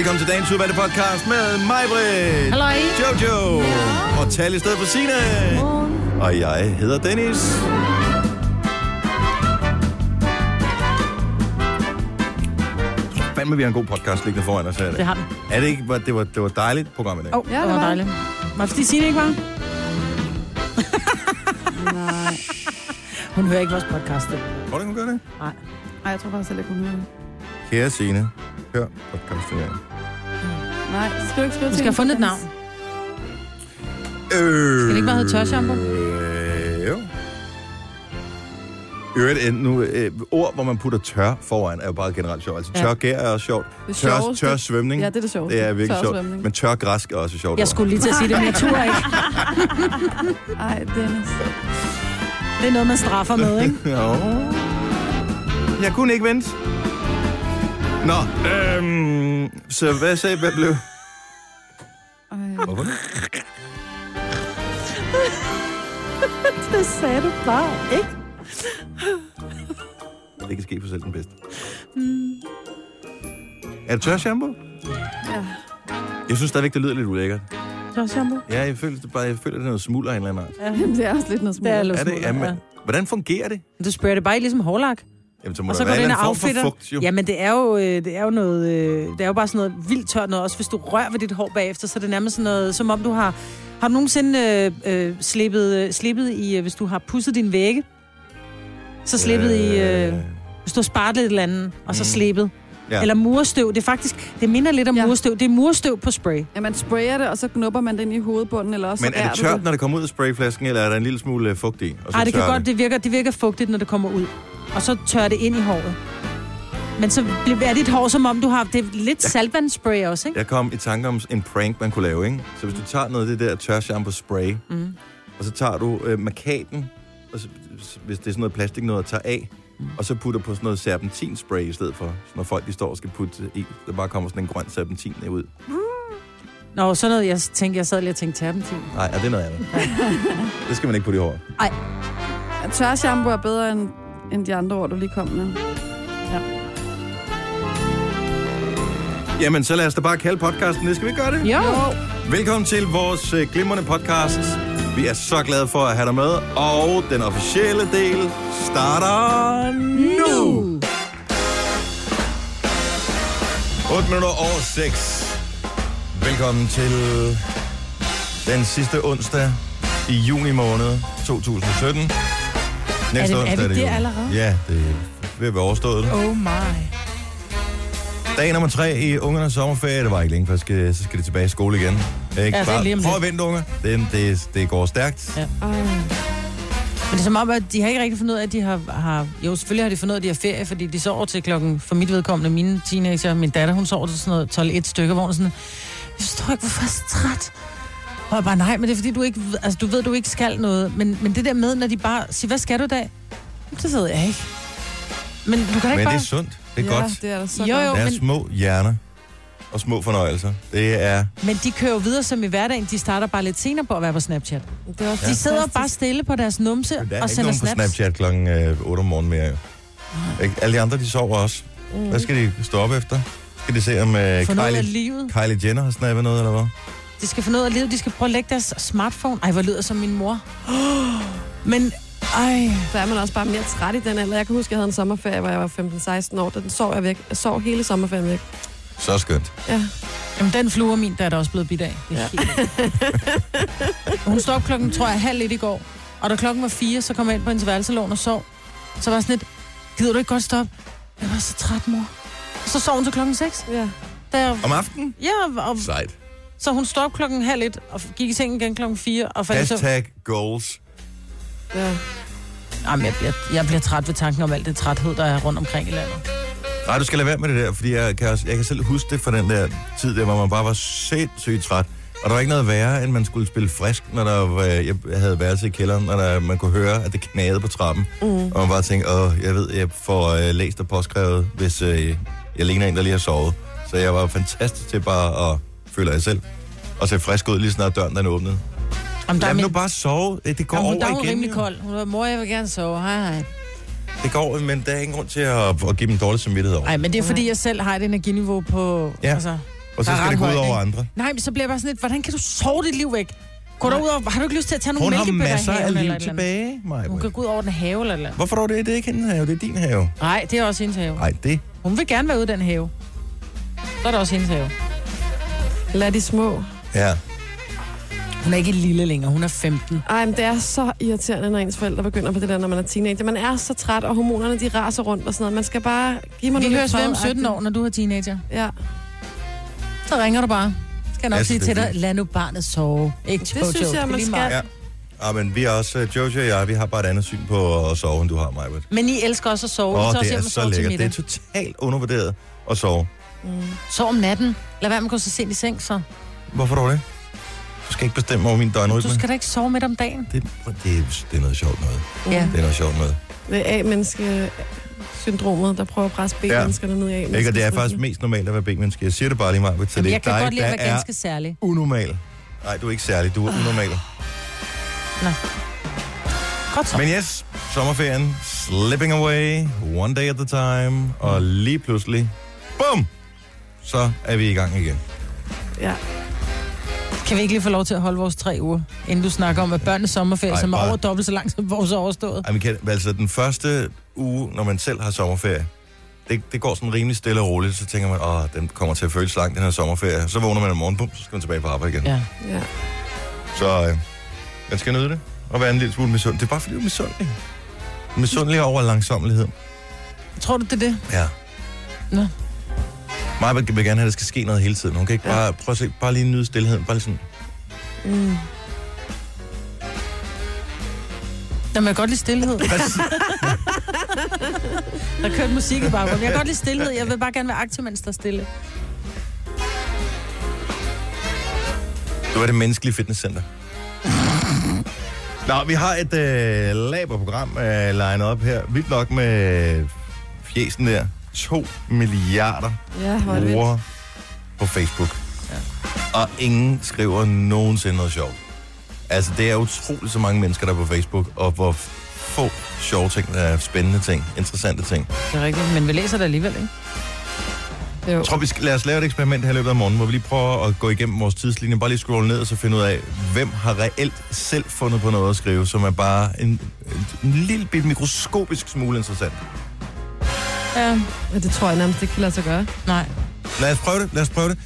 Velkommen til dagens udvalgte podcast med mig, Britt. Halløj. Jojo. Ja. Og tal i stedet for Signe. Og jeg hedder Dennis. Fandme, vi har en god podcast liggende foran os her. Det har den. Er det ikke? var- Det var, det var dejligt program i dag. Åh, oh, Ja, det var dejligt. Var det fordi Signe ikke var? Nej. Hun hører ikke vores podcast. det. Tror du, hun gør det? Nej. Ej, jeg tror faktisk heller ikke, hun hører det. Kære Signe, hør podcasten her. Nej, skal du ikke skrive Du skal have fundet et navn. Øh, Skal det ikke bare hedde tørshampoo? Øh, jo. Øvrigt, øh, nu, øh, ord, hvor man putter tør foran, er jo bare generelt sjovt. Altså Ja. tør gær er også sjovt. Det Tør, sjoveste. tør svømning, Ja, det er det sjoveste. det er virkelig sjovt. svømning. Men tør græsk er også sjovt. Jeg ord. skulle lige til at sige det, men jeg turde ikke. Ej, Dennis. Det er noget, man straffer med, ikke? Jo. Jeg kunne ikke vente. Nå, øhm, så hvad sagde, hvad blev... Ej, Hvorfor det? Det sagde du bare ikke. Det kan ske for selv den bedste. Er det tør shampoo? ja. Jeg synes stadigvæk, det lyder lidt ulækkert. Tørshampoo? Ja, jeg føler, det bare, jeg føler, det er noget smulder af en eller anden art. Ja. Jamen, det er også lidt noget Det er lidt Er det? smule, Jamen, ja. Hvordan fungerer det? Du sprayer det bare i ligesom hårlak. Jamen, så må Og der så går være det en ind eller og fugt, jo. Jamen, det er jo, øh, det er jo noget, øh, det er jo bare sådan noget vildt tørt noget. Også hvis du rører ved dit hår bagefter, så er det nærmest sådan noget, som om du har... Har du nogensinde øh, øh, slippet, øh, slippet i, øh, hvis du har pusset din vægge? Så slippet i, øh, hvis du har sparet lidt et eller andet, og så Mm. slippet. Ja. Eller murstøv. Det er faktisk, det minder lidt om Ja. murstøv. Det er murstøv på spray. Ja, man sprayer det, og så knupper man den i hovedbunden, eller også Men er det tørt, når det kommer ud af sprayflasken, eller er der en lille smule øh, fugt i? Og så Nej, det kan tørrer godt, det virker, det virker fugtigt, når det kommer ud. Og så tør det ind i håret. Men så bliver- er dit hår, som om du har... Det er lidt saltvandsspray også, ikke? Jeg kom i tanke om en prank, man kunne lave, ikke? Så hvis du tager noget af det der tør shampoo spray, Mm. og så tager du øh, markaten, og så, hvis det er sådan noget plastik noget at tage af, og så putter på sådan noget serpentinspray i stedet for. Så når folk de står og skal putte i, der bare kommer sådan en grøn serpentin ud. Nå, sådan noget, jeg tænkte, jeg sad lige og tænkte terpentin. Nej, er det er noget andet. det skal man ikke putte i håret. Ja, tør shampoo er bedre end, end de andre ord, du lige kom med. Jamen, så lad os da bare kalde podcasten. Det skal vi gøre det? Jo. jo. Velkommen til vores øh, glimrende podcast. Vi er så glade for at have dig med, og den officielle del starter nu. 8 minutter over 6. Velkommen til den sidste onsdag i juni måned 2017. Næste Er det- er onsdag vi det der allerede? Ja, det er ved at være overstået. Oh my. Dag nummer tre i ungernes sommerferie. Det var ikke længe, for så skal, så skal de tilbage i skole igen. Ikke? Ja, er Bare prøv at vente, unger. Det, det, det går stærkt. Ja. Ej. Men det er som om, at de har ikke rigtig fundet ud af, at de har, har... Jo, selvfølgelig har de fundet ud af, at de har ferie, fordi de sover til klokken, for mit vedkommende, mine teenager, min datter, hun sover til sådan noget 12-1 stykker, hvor hun er sådan, jeg forstår ikke, hvorfor jeg er så træt. Og jeg bare, nej, men det er fordi, du ikke, altså, du ved, du ikke skal noget. Men, men det der med, når de bare siger, hvad skal du i dag? Det ved jeg ikke. Men du kan da Men ikke det bare... er sundt. Det er ja, godt. det er da så Jo, godt. jo. Det er men- små hjerner og små fornøjelser. Det er... Men de kører jo videre som i hverdagen. De starter bare lidt senere på at være på Snapchat. Det er også De sidder fantastisk. bare stille på deres numse Der er og ikke sender nogen på snaps. Snapchat klokken øh, 8 om morgenen mere. Jo. Ikke? Alle de andre, de sover også. Mm. Hvad skal de stå op efter? Skal de se, om øh, Få noget af Kylie, livet. Kylie Jenner har snappet noget, eller hvad? De skal få noget af livet. De skal prøve at lægge deres smartphone. Ej, hvor lyder som min mor. Men, ej... Så er man også bare mere træt i den alder. Jeg kan huske, jeg havde en sommerferie, hvor jeg var 15-16 år. Den sov jeg væk. Jeg sov hele sommerferien væk. Så skønt. Ja. Jamen, den flue er min, der er der også blevet bidt af. Det Ja. Hun stod op klokken, tror jeg, halv lidt i går. Og da klokken var fire, så kom jeg ind på hendes værelselån og sov. Så var jeg sådan lidt, gider du ikke godt stoppe? Jeg var så træt, mor. Og så sov hun til klokken 6. Ja. Da jeg, Om aftenen? ja, og, Sejt. Så hun stod op klokken halv et og gik i sengen igen klokken 4 og faldt. Hashtag goals. ja. Jamen, jeg bliver, jeg bliver træt ved tanken om alt det træthed, der er rundt omkring i landet. Nej, du skal lade være med det der, fordi jeg kan, også, jeg kan selv huske det fra den der tid, der, hvor man bare var sindssygt træt. Og der var ikke noget værre, end man skulle spille frisk, når der var, jeg havde værelse i kælderen, når der, man kunne høre, at det knagede på trappen. Mm. Og man bare tænkte, åh, jeg ved, jeg får øh, læst og påskrevet, hvis øh, jeg ligner en, der lige har sovet. Så jeg var fantastisk til bare at, føler jeg selv, at se frisk ud, lige snart døren den åbnede. Jamen, der er Lad min, nu bare sove. Det, går jamen, er over hun igen. rimelig jo. kold. Hun var, mor, jeg vil gerne sove. Hej, hej. Det går, men der er ingen grund til at, at give dem dårlig samvittighed over. Nej, men det er fordi, jeg selv har et energiniveau på... Ja. Altså, Og så er skal det gå ud over andre. Nej, men så bliver jeg bare sådan lidt, hvordan kan du sove dit liv væk? Gå derud og, har du ikke lyst til at tage nogle Hun har mælkebøtter masser af liv tilbage, Maja. Hun kan gå ud over den have eller eller. Hvorfor dog det? Det er ikke hendes have, det er din have. Nej, det er også hendes have. Nej, det. Hun vil gerne være ude i den have. Så er det også hendes have. Lad de små. Ja. Hun er ikke lille længere, hun er 15. Ej, men det er så irriterende, når ens forældre begynder på det der, når man er teenager. Man er så træt, og hormonerne de raser rundt og sådan noget. Man skal bare give mig Vi noget høres ved om fred- 17 år, når du er teenager. Ja, Så ringer du bare. Skal jeg nok Jeg sige til dig, lad nu barnet sove. Ikke Det Jojo. synes jeg, er man lige skal. meget. Ja. Ja, men vi er også, øh, Jojo og jeg, vi har bare et andet syn på at sove, end du har, Majbert. Men I elsker også at sove. Åh, også det er og så lækkert. Det er totalt undervurderet at sove. Sov om natten. Lad være med at gå så sent i seng, så. Hvorfor dog det? Du skal ikke bestemme over min døgnrytme. Du skal da ikke sove midt om dagen. Det, det, er, det er noget sjovt noget. Ja. Det er noget sjovt noget. det er A-menneske syndromet, der prøver at presse B-menneskerne ned i A-menneskets Ikke, og det er faktisk mest normalt at være B-menneske. Jeg siger det bare lige meget, så Jamen, det er jeg kan dig, godt lide at der være er ganske særlig. unormal. Nej, du er ikke særlig, du er unormal. Godt så. Men yes, sommerferien, slipping away, one day at a time, og lige pludselig, bum, så er vi i gang igen. Ja. Kan vi ikke lige få lov til at holde vores tre uger, inden du snakker om, at børnenes sommerferie, Ej, som er bare- over dobbelt så lang som vores er overstået? Ej, men kan, altså den første uge, når man selv har sommerferie, det, det går sådan rimelig stille og roligt, så tænker man, åh, den kommer til at føles lang, den her sommerferie. Så vågner man om morgenen, bum, så skal man tilbage på arbejde igen. Ja. ja. Så øh, man skal nyde det, og være en lille smule misundelig. Det er bare fordi, du er misundelig. Misundelig over langsommelighed. Tror du, det er det? Ja. Nå. Maja vil gerne have, at der skal ske noget hele tiden. Hun kan ikke bare, prøv at se, bare lige nyde stillheden. Bare lige sådan, Mm. Jamen, jeg kan godt lide stillhed. der kører musik i baggrunden. Jeg kan godt lide stillhed. Jeg vil bare gerne være aktiv, mens der er stille. Du er det menneskelige fitnesscenter. Nå, vi har et øh, laberprogram øh, legnet op her. Vildt nok med fjesen der. 2 milliarder Ja, brugere på Facebook. Ja. Og ingen skriver nogensinde noget sjovt. Altså, det er utroligt så mange mennesker, der er på Facebook, og hvor få sjove ting, der er spændende ting, interessante ting. Det er rigtigt, men vi læser det alligevel, ikke? Jo. Jeg tror, vi skal lade os lave et eksperiment her i løbet af morgenen, hvor vi lige prøver at gå igennem vores tidslinje, bare lige scrolle ned og så finde ud af, hvem har reelt selv fundet på noget at skrive, som er bare en, en, en lille bit mikroskopisk smule interessant. Ja. Det tror jeg nærmest ikke kan lade sig gøre. Nej. Lad os prøve det, lad os prøve det.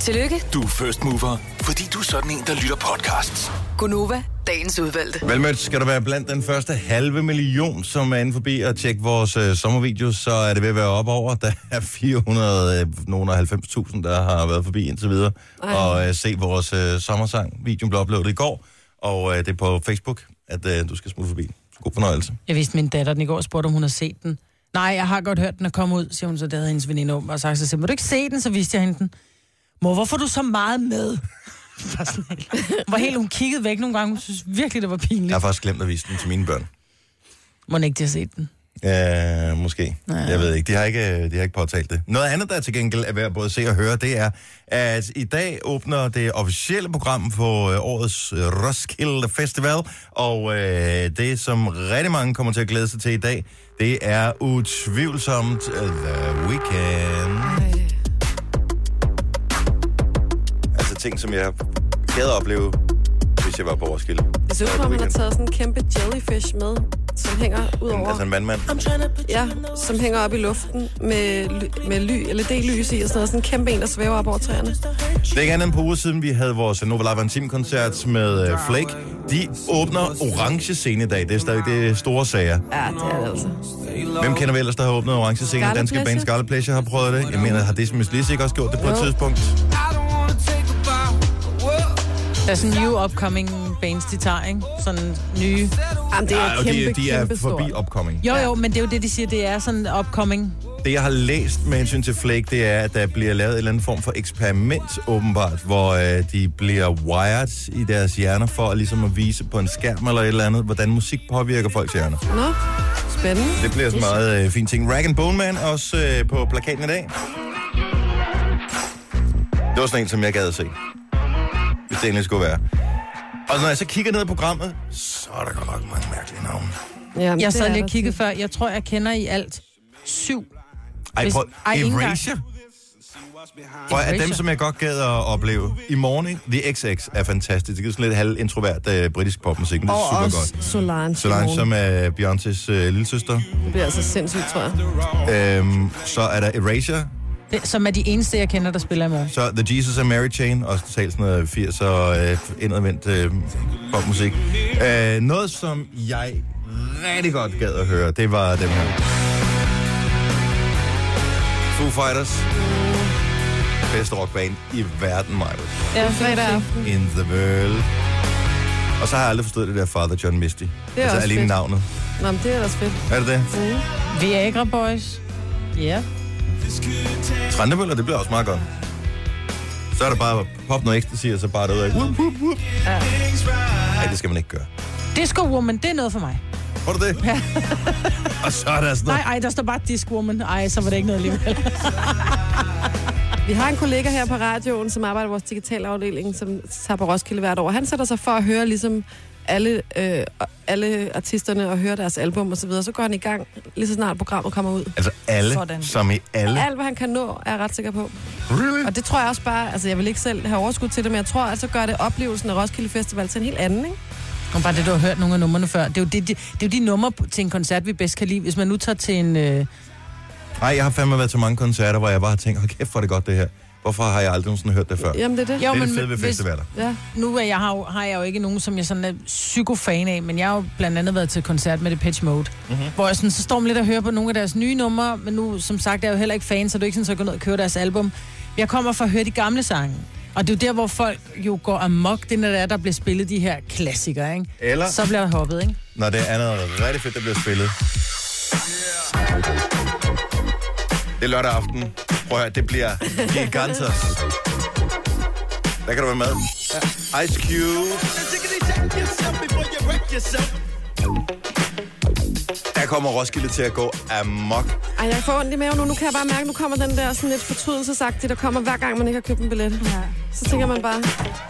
Tillykke, Du er first mover, fordi du er sådan en, der lytter podcasts. Gunova, dagens udvalgte. Velmødt skal du være blandt den første halve million, som er inde forbi og tjekke vores øh, sommervideo, så er det ved at være op over. Der er 400, øh, nogen af 90.000, der har været forbi indtil videre, Ej. og øh, se vores øh, sommersang. Videoen blev uploadet i går, og øh, det er på Facebook, at øh, du skal smutte forbi. God fornøjelse. Jeg vidste min datter den i går og spurgte, om hun har set den. Nej, jeg har godt hørt den er kommet ud, siger hun, så det havde hendes veninde om og sagt, så siger, må du ikke se den, så viste jeg hende den. Mor, hvorfor er du så meget med? Helt- Hun var helt, hun kiggede væk nogle gange, hun synes virkelig, det var Jeg pinligt. har faktisk glemt at vise den til mine børn. Må ikke, de har set den. Ja, måske. Ja. Jeg ved ikke. De har ikke, de har ikke påtalt det. Noget andet, der til gengæld er værd at både se og høre, det er, at i dag åbner det officielle program på øh, årets øh, Roskilde Festival, og øh, det, som rigtig mange kommer til at glæde sig til i dag, det er utvivlsomt øh, The Weeknd. Altså ting, som jeg gad at opleve, hvis jeg var på Roskilde. Det ser ud som om, han har taget sådan en kæmpe jellyfish med, som hænger ud over. Altså en vandmand. Ja, som hænger op i luften med, ly- med ly, LED-lys i og sådan noget. Sådan en kæmpe en, der svæver op over træerne. Det er ikke andet end på uger siden, vi havde vores Nova Live Intim-koncert med uh, Flake. De åbner orange scene i dag. Det er stadig det store sager. Ja, det er det altså. Hvem kender vi ellers, der har åbnet orange scene? Danske band. Scarlet Pleasure har prøvet det. Jeg mener, har det Miss Lizzy ikke også gjort det på et Jo. tidspunkt? Der er sådan new upcoming bands, de tager, ikke? Sådan nye... Jamen, det er Ja, kæmpe, de, de er kæmpe forbi stort. upcoming. Jo, jo, men det er jo det, de siger, det er sådan upcoming. Det, jeg har læst med hensyn til Flake, det er, at der bliver lavet en eller anden form for eksperiment, åbenbart, hvor øh, de bliver wired i deres hjerner for ligesom at vise på en skærm eller et eller andet, hvordan musik påvirker folks hjerner. Nå, spændende. Det bliver sådan meget øh, fin ting. Rag and Bone Man også øh, på plakaten i dag. Det var sådan en, som jeg gad at se. Hvis det endelig skulle være. Og når jeg så kigger ned i programmet, så er der godt nok mange mærkelige navne. Jamen, Jeg sad lige og kiggede før. Jeg tror, jeg kender i alt syv. Ej, Hvis- prøv, ej. Erasure? For at dem, som jeg godt gad at opleve i morgen? The XX er fantastisk. Det er sådan lidt halv introvert uh, britisk popmusik, men det er Og super også godt. Solange. Solange, som er Beyoncés uh, lillesøster. Det bliver altså sindssygt, tror jeg. Øhm, så er der Erasure, Det, som er de eneste, jeg kender, der spiller i morgen. så The Jesus and Mary Chain, også totalt sådan noget 80'er øh, indadvendt øh, popmusik. Øh, noget, som jeg rigtig godt gad at høre, det var dem her. Foo Fighters. Bedste rockband i verden, Maja. Ja, fredag aften. In the world. Og så har jeg aldrig forstået det der Father John Misty. Det er altså også alene fedt. navnet. Nå, men det er da fedt. Er det det? Viagra Boys. Ja. Trandebøller, det bliver også meget godt. Så er der bare pop noget ecstasy, og så bare derud af. Whoop, whoop, whoop. Ja. Nej, det skal man ikke gøre. Disco Woman, det er noget for mig. Var det det? Ja. og så er der sådan Nej, noget. ej, der står bare Disco Woman. Ej, så var det ikke noget alligevel. Vi har en kollega her på radioen, som arbejder i vores digitalafdeling, som tager på Roskilde hvert år. Han sætter sig for at høre ligesom alle, øh, alle artisterne og høre deres album og så videre. Så går han i gang, lige så snart programmet kommer ud. Altså alle, Sådan. som i alle. Alt, hvad han kan nå, er jeg ret sikker på. Really? Og det tror jeg også bare, altså jeg vil ikke selv have overskud til det, men jeg tror, at så gør det oplevelsen af Roskilde Festival til en helt anden, ikke? Og bare det, du har hørt nogle af numrene før. Det er jo, det, det, det er jo de numre til en koncert, vi bedst kan lide. Hvis man nu tager til en... Øh, Nej, jeg har fandme været til mange koncerter, hvor jeg bare har tænkt, hold kæft, hvor er det godt det her. Hvorfor har jeg aldrig nogensinde hørt det før? Jamen, det er det. Jo, det er men det fede ved hvis- festivaler. Ja. nu er jeg, har, jo, har jeg jo ikke nogen, som jeg sådan er psykofan af, men jeg har jo blandt andet været til koncert med Pitch Mode, mm-hmm. hvor jeg sådan, så står man lidt og hører på nogle af deres nye numre, men nu, som sagt, er jeg jo heller ikke fan, så det er ikke sådan, så jeg går ned og kører deres album. Jeg kommer for at høre de gamle sange. Og det er jo der, hvor folk jo går amok, det er, når det er, der bliver spillet de her klassikere, ikke? Eller Så bliver der hoppet, ikke? når det er noget rigtig fedt, der bliver spillet. Det er lørdag aften. Prøv at høre, det bliver gigantos. Der kan du være med. Ice Cube. Kommer Roskilde til at gå amok. Ej, jeg får ondt i maven nu. Nu kan jeg bare mærke, nu kommer den der sådan lidt fortrydelsesagtige, der kommer hver gang, man ikke har købt en billet. Ja. Så tænker man bare,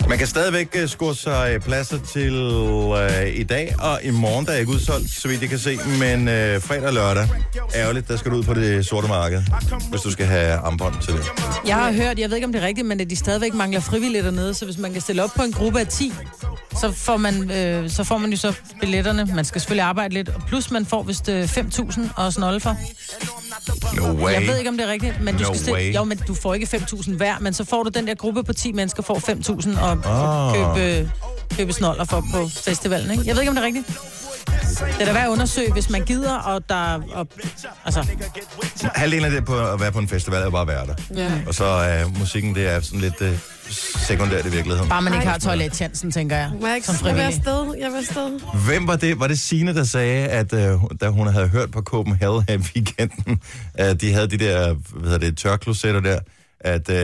Man kan stadigvæk uh, score sig øh, pladser til uh, i dag og i morgen, der er ikke udsolgt, så vidt jeg kan se. Men uh, fredag og lørdag, ærgerligt, der skal du ud på det sorte marked, hvis du skal have armbånd til det. Jeg har hørt, jeg ved ikke om det er rigtigt, men at de stadigvæk mangler frivillige dernede, så hvis man kan stille op på en gruppe af 10, så får man, øh, så får man jo så billetterne. Man skal selvfølgelig arbejde lidt, og plus man får vist øh, 5.000 og snolde for. No way. Jeg ved ikke, om det er rigtigt, men du No skal stille, way. jo, men du får ikke 5.000 hver, men så får du den der gruppe på 10 mennesker, får 5.000 og oh. købe, købe snoller for på festivalen, ikke? Jeg ved ikke, om det er rigtigt. Det er da værd at undersøge, hvis man gider, og der... Og, altså, Halvdelen af det på at være på en festival er bare at være der. ja. Og så er uh, musikken, det er sådan lidt uh, sekundært i virkeligheden. bare man ikke Ej. har toiletchancen, tænker jeg, Må jeg ikke som jeg vil frivillig. afsted? Jeg vil afsted. Hvem var det? Var det Signe, der sagde, at uh, da hun havde hørt på Copenhagen her i weekenden, at de havde de der, hvad hedder det, tørklosetter der, at uh,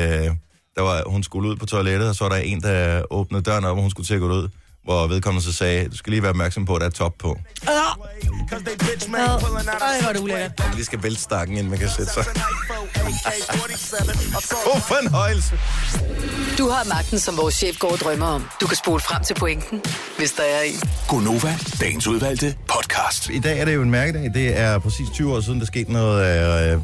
der var, hun skulle ud på toilettet, og så var der en, der åbnede døren op, og hun skulle til at gå ud, hvor vedkommende så sagde, du skal lige være opmærksom på, at der er top på. Ej, hvor er det ulækkert. Man lige skal vælte stakken, inden man kan sætte sig. God fornøjelse. Du har magten, som vores chef går og drømmer om. Du kan spole frem til pointen, hvis der er en. Gonova, dagens udvalgte podcast. I dag er det jo en mærkedag. Det er præcis 20 år siden, der skete noget øh,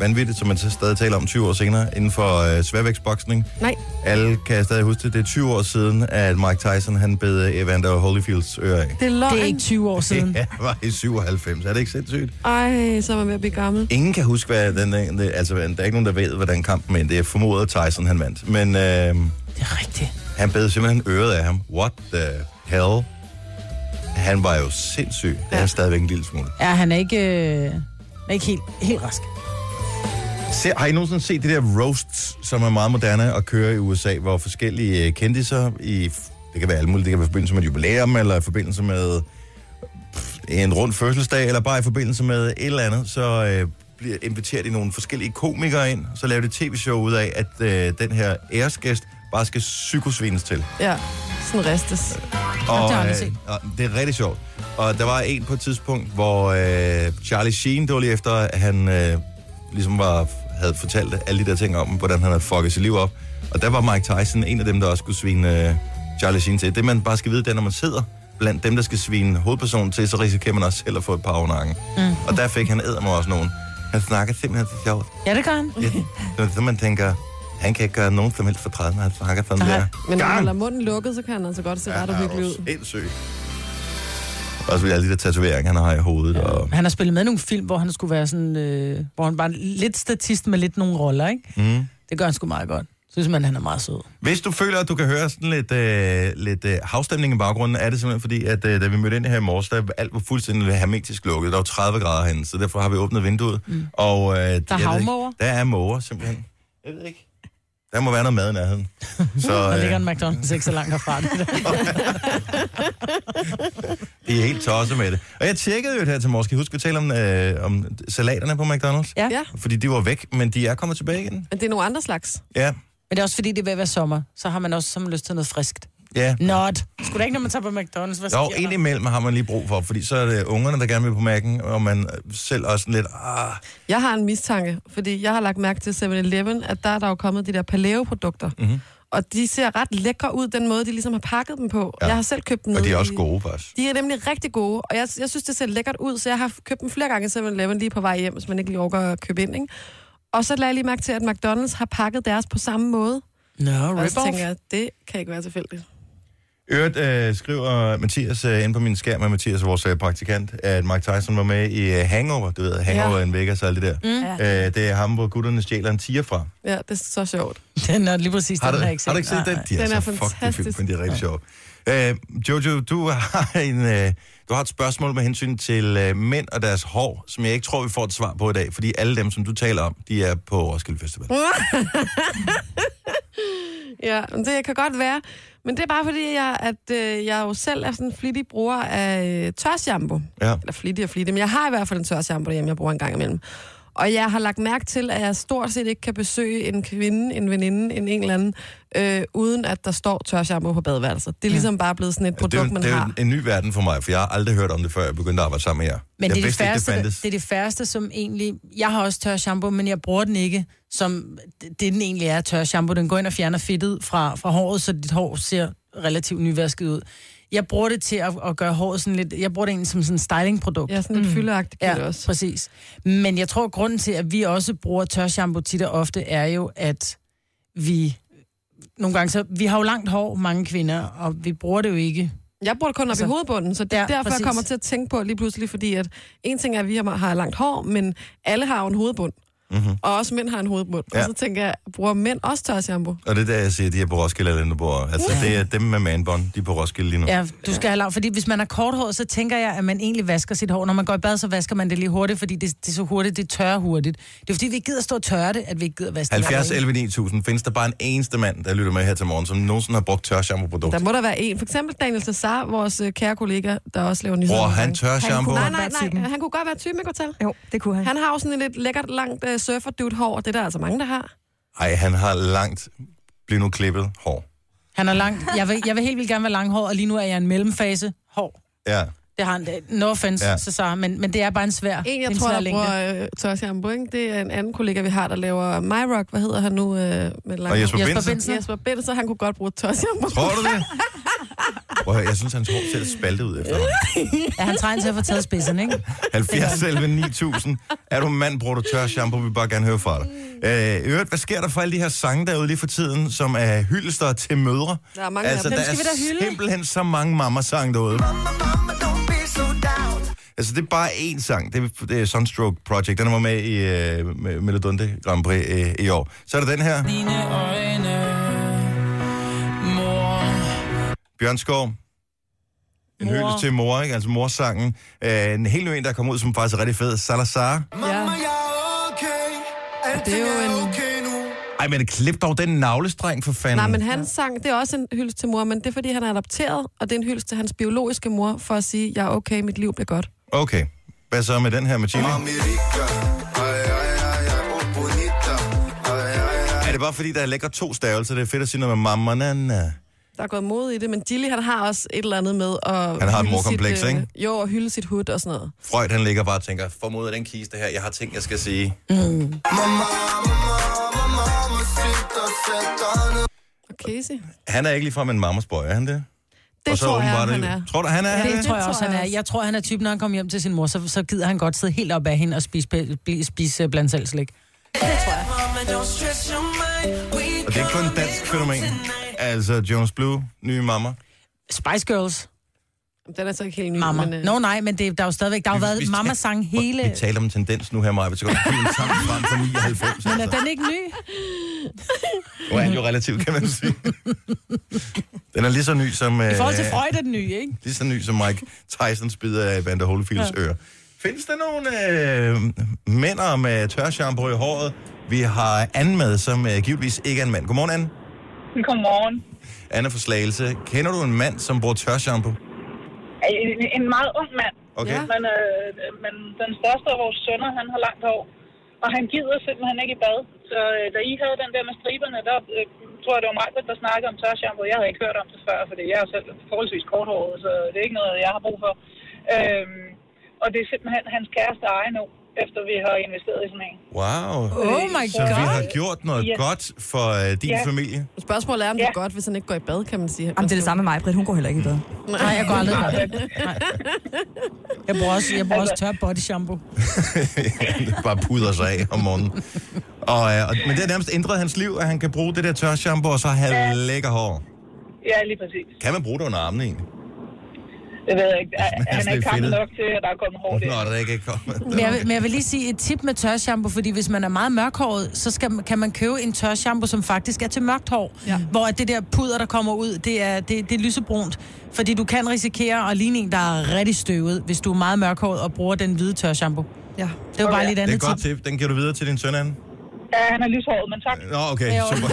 vanvittigt, som man så stadig taler om 20 år senere, inden for øh, sværvægtsboksning. Nej. Alle kan stadig huske det. Det er 20 år siden, at Mike Tyson han bed Evander Holyfields øre af. Det er løgn. Det er ikke 20 år siden. Det var i 97. Er det ikke sindssygt? Ej, så er man ved at blive gammel. Ingen kan huske, hvad den, den, altså, der er ikke nogen, der ved, hvordan kampen endte. Jeg formoder, at Tyson han vandt. Men øh, Det er rigtigt. han bed simpelthen øret af ham. What the hell? Han var jo sindssyg. Det er han stadigvæk en lille smule. Ja, han er ikke, øh, er ikke helt, helt rask. Se, har I nogensinde set de der roasts, som er meget moderne at køre i USA, hvor forskellige øh, kendiser i, det kan være alt muligt, det kan være i forbindelse med et jubilæum, eller i forbindelse med pff, en rund fødselsdag, eller bare i forbindelse med et eller andet, så øh, bliver inviteret de nogle forskellige komikere ind, så laver de tv-show ud af, at øh, den her æresgæst bare skal psykosvines til. Ja, sådan ristes. Og, det jeg aldrig øh, og det er rigtig sjovt. Og der var en på et tidspunkt, hvor øh, Charlie Sheen, det var lige efter, at han øh, ligesom var, havde fortalt alle de der ting om, hvordan han havde fucket sit liv op. Og der var Mike Tyson en af dem, der også skulle svine øh, Charlie Sheen til. Det man bare skal vide, det er, når man sidder blandt dem, der skal svine hovedpersonen til, så risikerer man også selv at få et par over nakken. Mm. Og der fik han ædermod også nogen. Han snakker simpelthen så sjovt. Ja, det gør han. Ja. Så, så man tænker, han kan ikke gøre nogen som helst fortræd, når han snakker sådan Nej. der. Men når han holder munden lukket, så kan han altså godt se ret uhyggelig ud. Sindssygt. Også ved alle de der tatoveringer, han har i hovedet. Ja. Og, Han har spillet med i nogle film, hvor han skulle være sådan, øh, hvor han var lidt statist med lidt nogle roller, ikke? mm. Det gør han sgu meget godt. Synes man, han er meget sød. Hvis du føler, at du kan høre sådan lidt, øh, lidt øh, havstemning i baggrunden, er det simpelthen fordi, at øh, da vi mødte ind her i morges, der alt var fuldstændig hermetisk lukket. Der var 30 grader herinde, så derfor har vi åbnet vinduet. Mm. Og, øh, der Der er havmåger. Der er måger, simpelthen. Jeg ved ikke. Der må være noget mad i nærheden. Så Der ligger øh, en McDonald's ikke så langt herfra. Det er helt tosset med det. Og jeg tjekkede jo det her til morgen. Skal I huske at tale om, øh, om salaterne på McDonald's? Ja. Ja, Fordi de var væk, men de er kommet tilbage igen. men det er nogle andre slags. Ja, Men det er også fordi, det er ved at være sommer. Så har man også som lyst til noget friskt. Ja. Not. Skulle da ikke, når man tager på McDonald's? Hvad sker Jo, indimellem har man lige brug for, fordi så er det ungerne, der gerne vil på mærken, og man selv også lidt, ah, Jeg har en mistanke, fordi jeg har lagt mærke til 7-Eleven, at der er der jo kommet de der paleo-produkter. Mhm. Og de ser ret lækre ud, den måde, de ligesom har pakket dem på. Ja. Jeg har selv købt dem og de er også gode, faktisk. De er nemlig rigtig gode, og jeg, jeg synes, det ser lækkert ud, så jeg har købt dem flere gange i 7-Eleven lige på vej hjem, hvis man ikke lige overgår at købe ind, ikke? Og så lagde jeg lige mærke til, at McDonald's har pakket deres på samme måde. Nå, Og så tænker jeg, det kan ikke være tilfældigt. Øvrigt øh, skriver Mathias øh, ind på min skærm, at Mathias er vores øh, praktikant, at Mike Tyson var med i øh, Hangover. Du ved, Hangover Ja. in Vegas og alt det der. Mm. Øh, det er ham, hvor gutterne stjæler en tiger fra. Ja, det er så sjovt. Den er lige præcis, Har den du, har jeg ikke set. har du ikke set den? De er, Den er så fucking fantastisk. film, men de er rigtig sjove. Øh, Jojo, du har, en, øh, du har et spørgsmål med hensyn til øh, mænd og deres hår, som jeg ikke tror, vi får et svar på i dag, fordi alle dem, som du taler om, de er på Roskilde Festival. Ja, det kan godt være. Men det er bare fordi, jeg, at øh, jeg jo selv er sådan en flittig bruger af øh, tørshampoo. Ja. Eller flittig og flittig, men jeg har i hvert fald en tørshampoo derhjemme, jeg bruger en gang imellem. Og jeg har lagt mærke til, at jeg stort set ikke kan besøge en kvinde, en veninde, en en eller anden, øh, uden at der står tørshampoo på badeværelset. Det er ligesom bare blevet sådan et Altså, det er, produkt, jo, man det er har. jo en ny verden for mig, for jeg har aldrig hørt om det, før jeg begyndte at arbejde sammen med jer. Men jeg det er, det, vidste ikke, færreste, det det, det er det færreste, som egentlig... Jeg har også tør shampoo, men jeg bruger den ikke, som det, det den egentlig er, tør shampoo. Den går ind og fjerner fedtet fra, fra håret, så dit hår ser relativt nyvasket ud. Jeg bruger det til at, at gøre håret sådan lidt... Jeg bruger det egentlig som sådan en stylingprodukt. Ja, sådan lidt mm. fyldeagtigt ja, også. præcis. Men jeg tror, at grunden til, at vi også bruger tørshampoo tit og ofte, er jo, at vi nogle gange så... Vi har jo langt hår, mange kvinder, og vi bruger det jo ikke. Jeg bruger det kun op Altså, i hovedbunden, så det er ja, ja, derfor, præcis. jeg kommer til at tænke på lige pludselig, fordi at en ting er, at vi har, har langt hår, men alle har jo en hovedbund. Mm-hmm. Og også mænd har en hovedbund. Ja. Og så tænker jeg, bruger mænd også tørshampoo? Og det er der, jeg siger, de er på Roskilde, eller bor. Altså, det er dem med manbånd, de er på Roskilde lige nu. Ja, du skal have langt, fordi hvis man har kort hår, så tænker jeg, at man egentlig vasker sit hår. Når man går i bad, så vasker man det lige hurtigt, fordi det, det er så hurtigt, det tørrer hurtigt. Det er fordi, vi ikke gider stå og tørre det, at vi ikke gider vaske 70 det. 11 9000 findes der bare en eneste mand, der lytter med her til morgen, som nogensinde har brugt tørshampoo-produkt. Der må der være en. For eksempel Daniel Cesar, vores øh, kære kollega, der også laver nyheder. Bruger han tørshampoo? Nej, Han nej, være nej. typen. Han kunne godt være typen, ikke? Jo, det kunne han. Han har jo sådan et lidt lækkert, langt uh, surfer dude hår. Det er der altså mange, der har. Ej, han har langt, bliv nu klippet hår. Han er langt. Jeg vil, jeg vil helt vildt gerne være langhåret, og lige nu er jeg i en mellemfase hår. Ja. Det har han. det- No offense, Ja. Cesar, men, men det er bare en svær En, jeg en tror, svær der bruger øh, tørshampoo, ikke? Det er en anden kollega, vi har, der laver MyRock. Hvad hedder han nu? Øh, med lang... Og Jesper, Jesper Binsen? Binsen. Jesper Binser, han kunne godt bruge tørshampoo. Tror du det? Prøv at høre, jeg synes, hans hår ser spaltet ud efter Ja, han trænger til at få taget spidsen, ikke? 70 selv 9000. Er du mand, bruger du tør shampoo, vi vil bare gerne høre fra dig. Øh, øvrigt, hvad sker der for alle de her sange derude lige for tiden, som er hyldester til mødre? Der er mange altså, af dem. der er simpelthen så mange mamma-sange derude. Altså, det er bare én sang. Det er, det er Sunstroke Project. Den var med i øh, Melodunde Grand Prix øh, i år. Så er der den her. Dine øjne, mor. Bjørn Skov. En Mor. hyldest til mor, ikke? Altså morsangen. Øh, en helt ny en, der kom ud, som faktisk er rigtig fed. Salazar. Ja. Det er jo en... Ej, men klip dog den navlestreng for fanden. Nej, men hans sang, det er også en hyldest til mor, men det er, fordi han er adopteret, og det er en hyldest til hans biologiske mor, for at sige, jeg er okay, mit liv bliver godt. Okay. Hvad så med den her med Chili? Er det bare fordi, der ligger to stavelser? Det er fedt at sige noget med mamma, nana. Der er gået mod i det, men Gilly, han har også et eller andet med at... Han har et morkompleks, sit, øh, ikke? Jo, og hylde sit hud og sådan noget. Freud, han ligger bare og tænker, formod af den kiste her, jeg har ting, jeg skal sige. Og Casey? Han er ikke ligefrem en mammas boy, er han det? Det og så tror jeg, han er. Tror du, han er? Det, det det tror jeg tror også, han jeg er. Jeg tror, han er typen, når han kommer hjem til sin mor, så, så gider han godt sidde helt op af hende og spise, spise, spise blandt selv slik. Og det er ikke kun et dansk fænomen. Altså, Jones Blue, nye mamma. Spice Girls, Den er så ikke helt ny, mamma. men... øh, Nå nej, men det, der er jo stadigvæk, der har været mamma-sang hele... Vi taler om en tendens nu her, Maja. Så kan du en sang frem fra 99. Men er Altså. den ikke ny? Nu er han jo relativt, kan man sige. Den er lige så ny som... I forhold til øh, Freud er den nye, ikke? Lige så ny som Mike Tyson spider af Vander Holyfields ja. ører. Findes der nogle øh, mænd med tørshampoo i håret? Vi har Anne med, som øh, givetvis ikke er en mand. Godmorgen, Anne. Godmorgen. Anne fra Slagelse. Kender du en mand, som bruger tørshampoo? En, en meget ung mand, Okay. Men, øh, men den største af vores sønner, han har langt hår. Og han gider simpelthen ikke i bad. Så øh, da I havde den der med striberne, der øh, tror jeg, det var mig, der snakkede om tørshampoo. Jeg havde ikke hørt om det før, fordi jeg er selv forholdsvis korthåret, så det er ikke noget, jeg har brug for. Øhm, og det er simpelthen hans kæreste eje nu, efter vi har investeret i sådan en. Wow. Oh my Så vi god. har gjort noget Ja. godt for øh, din Ja. familie. Spørgsmålet er, om det er Ja. godt, hvis han ikke går i bad, kan man sige. Jamen, det er det samme med mig, Britt. Hun går heller ikke i bad. Nej, jeg går aldrig i bad. Nej. Jeg bruger også, jeg bruger også tør body shampoo. det bare puder sig af om morgenen. Og, øh, og, men det har nærmest ændret hans liv, at han kan bruge det der tørshampoo og så have ja. lækker hår. Ja, lige præcis. Kan man bruge det under armene egentlig? Det ved jeg ikke. Han er ikke lidt fedtet. nok til, at der er kommet hårdt ind. Nå, det er ikke kommet. Men jeg, vil, men jeg vil lige sige et tip med tørshampoo, fordi hvis man er meget mørkhåret, så skal, kan man købe en tørshampoo, som faktisk er til mørkt hår. Ja. Hvor at det der puder, der kommer ud, det er, det, det er lysebrunt. Fordi du kan risikere at ligne en, der er rigtig støvet, hvis du er meget mørkhåret og bruger den hvide tørshampoo. Ja. Det er jo bare Okay. lige et Det er andet et godt tip. tip. Den giver du videre til din søn, Anne. Ja, han er lyshåret, men tak. Nå, okay, super.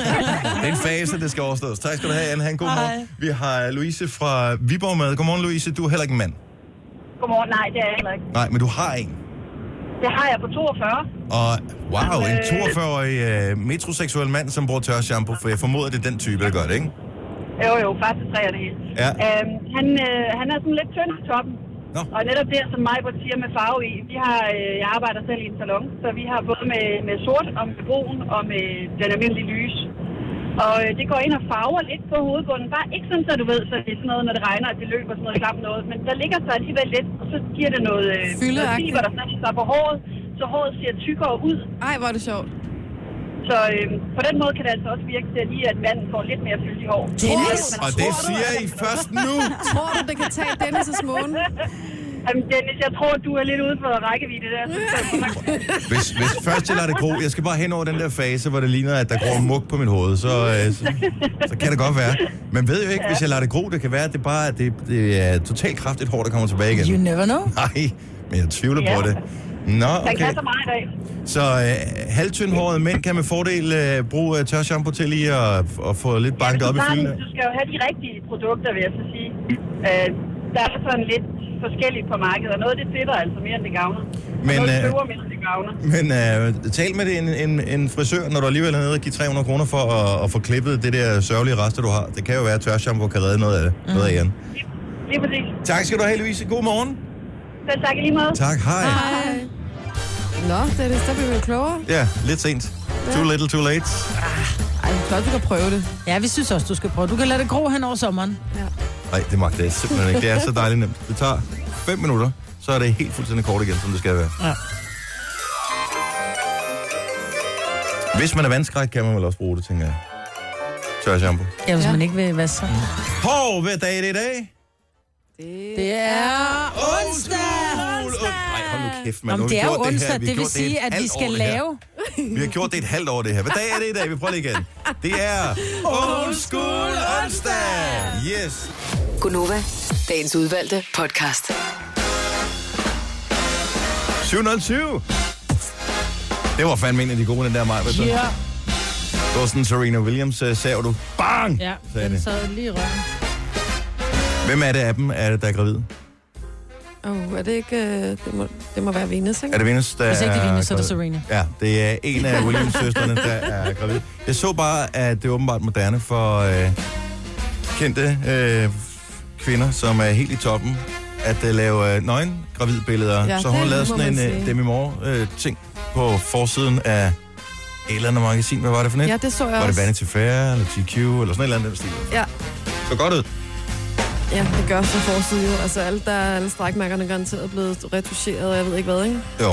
det er en fase, det skal overstås. Tak skal du have, Anne. Ha' en god morgen. Vi har Louise fra Viborg med. Godmorgen, Louise. Du er heller ikke en mand. Godmorgen. Nej, det er jeg heller ikke. Nej, men du har en. Det har jeg på 42. Og wow, en Øh. 42-årig øh, metroseksuel mand, som bruger tørshampoo, for jeg formoder, det er den type, der gør det, ikke? Jo, jo, faktisk af det hele. Ja. Øhm, han, øh, han er sådan lidt tynd i toppen. Nå. Og netop det, som mig siger med farve i, vi har, øh, jeg arbejder selv i en salon, så vi har både med, med sort og med brun og med den almindelige lys. Og øh, det går ind og farver lidt på hovedbunden. Bare ikke sådan, så du ved, så det er sådan noget, når det regner, at det løber sådan noget klamt noget. Men der ligger så alligevel lidt, og så giver det noget, øh, noget fiber, der sætter sig på håret, så håret ser tykkere ud. Ej, hvor er det sjovt. Så øh, på den måde kan det altså også virke til at lige, at manden får lidt mere fyldig hår. Dennis! Og det siger I først nu. Tror du, det kan tage Dennis' måne? Jamen, Dennis, jeg tror, du er lidt ude for rækkevidde der. Hvis, hvis først jeg lader det gro, jeg skal bare hen over den der fase, hvor det ligner, at der gror muk på mit hoved, så, øh, så, så kan det godt være. Men ved jo ikke, hvis jeg lader det gro, det kan være, at det bare at det, det er totalt kraftigt hår, der kommer tilbage igen. You never know. Nej, men jeg tvivler på Ja. det. Nå, okay. kan så meget i dag. Så øh, halvtyndhårede mænd kan med fordel øh, bruge øh, tørshampoo til lige at, at få lidt banket op i fylden. du skal jo have de rigtige produkter, vil jeg så sige. Øh, der er sådan lidt forskelligt på markedet, og noget det fedter altså mere, end det gavner. Og Men, noget øh, tøver mere, end det gavner. Men øh, tal med en, en, en frisør, når du alligevel er nede og give 300 kroner for at, at få klippet det der sørgelige rester, du har. Det kan jo være, at tørshampoo kan redde noget af det. Mm. Noget af igen. Lige præcis. Tak skal du have, Louise. God morgen. Selv tak i lige måde. Tak, hej. Hej. Nå, Dennis, der bliver vi klogere. Ja, lidt sent. Too little, too late. Ej, jeg tror, du kan prøve det. Ja, vi synes også, du skal prøve. Du kan lade det gro hen over sommeren. Nej, det magter jeg simpelthen ikke. Det er så dejligt nemt. Det tager 5 minutter, så er det helt fuldstændig kort igen, som det skal være. Ja. Hvis man er vandskræk, kan man vel også bruge det, tænker jeg. Tørshampoo. Ja, hvis Ja. man ikke vil vaske sig. Hov, hvad dag er det i dag? Det... Det er onsdag! Nej, hold nu kæft, det vi er jo onsdag, her. Vi har det vil sige, at vi skal det lave... Vi har gjort det et halvt år, det her. Hvad dag er det i dag? Vi prøver lige igen. Det er Old School onsdag. Yes. Gunova, dagens udvalgte podcast. 720. Det var fandme en af de gode, den der mig. Ja, Det var sådan Serena Williams, uh, sagde du. Bang! ja sagde den det. sad lige i røven. Hvem er det af dem, er det, der er gravid? Oh, er det ikke... øh, Det må, det må være Venus, ikke? Er det Venus, der Hvis ikke det er er Venus, så er det gravid? Serena. Ja, det er en af Williams søstrene, der er gravid. Jeg så bare, at det er åbenbart moderne for øh, kendte øh, kvinder, som er helt i toppen, at øh, lave øh, nøgen gravidbilleder. Ja, så hun har det lavet må sådan en man øh, sige. Demi Moore-ting på forsiden af et eller andet magasin. Hvad var det for net? Ja, det så jeg var det også. Vanity Fair, eller GQ, eller sådan et eller andet den stil. Ja. Så godt ud. Ja, det gør som forside jo. Altså, alle, der er alle strækmærkerne garanteret blevet retuscheret, og jeg ved ikke hvad, ikke? Jo.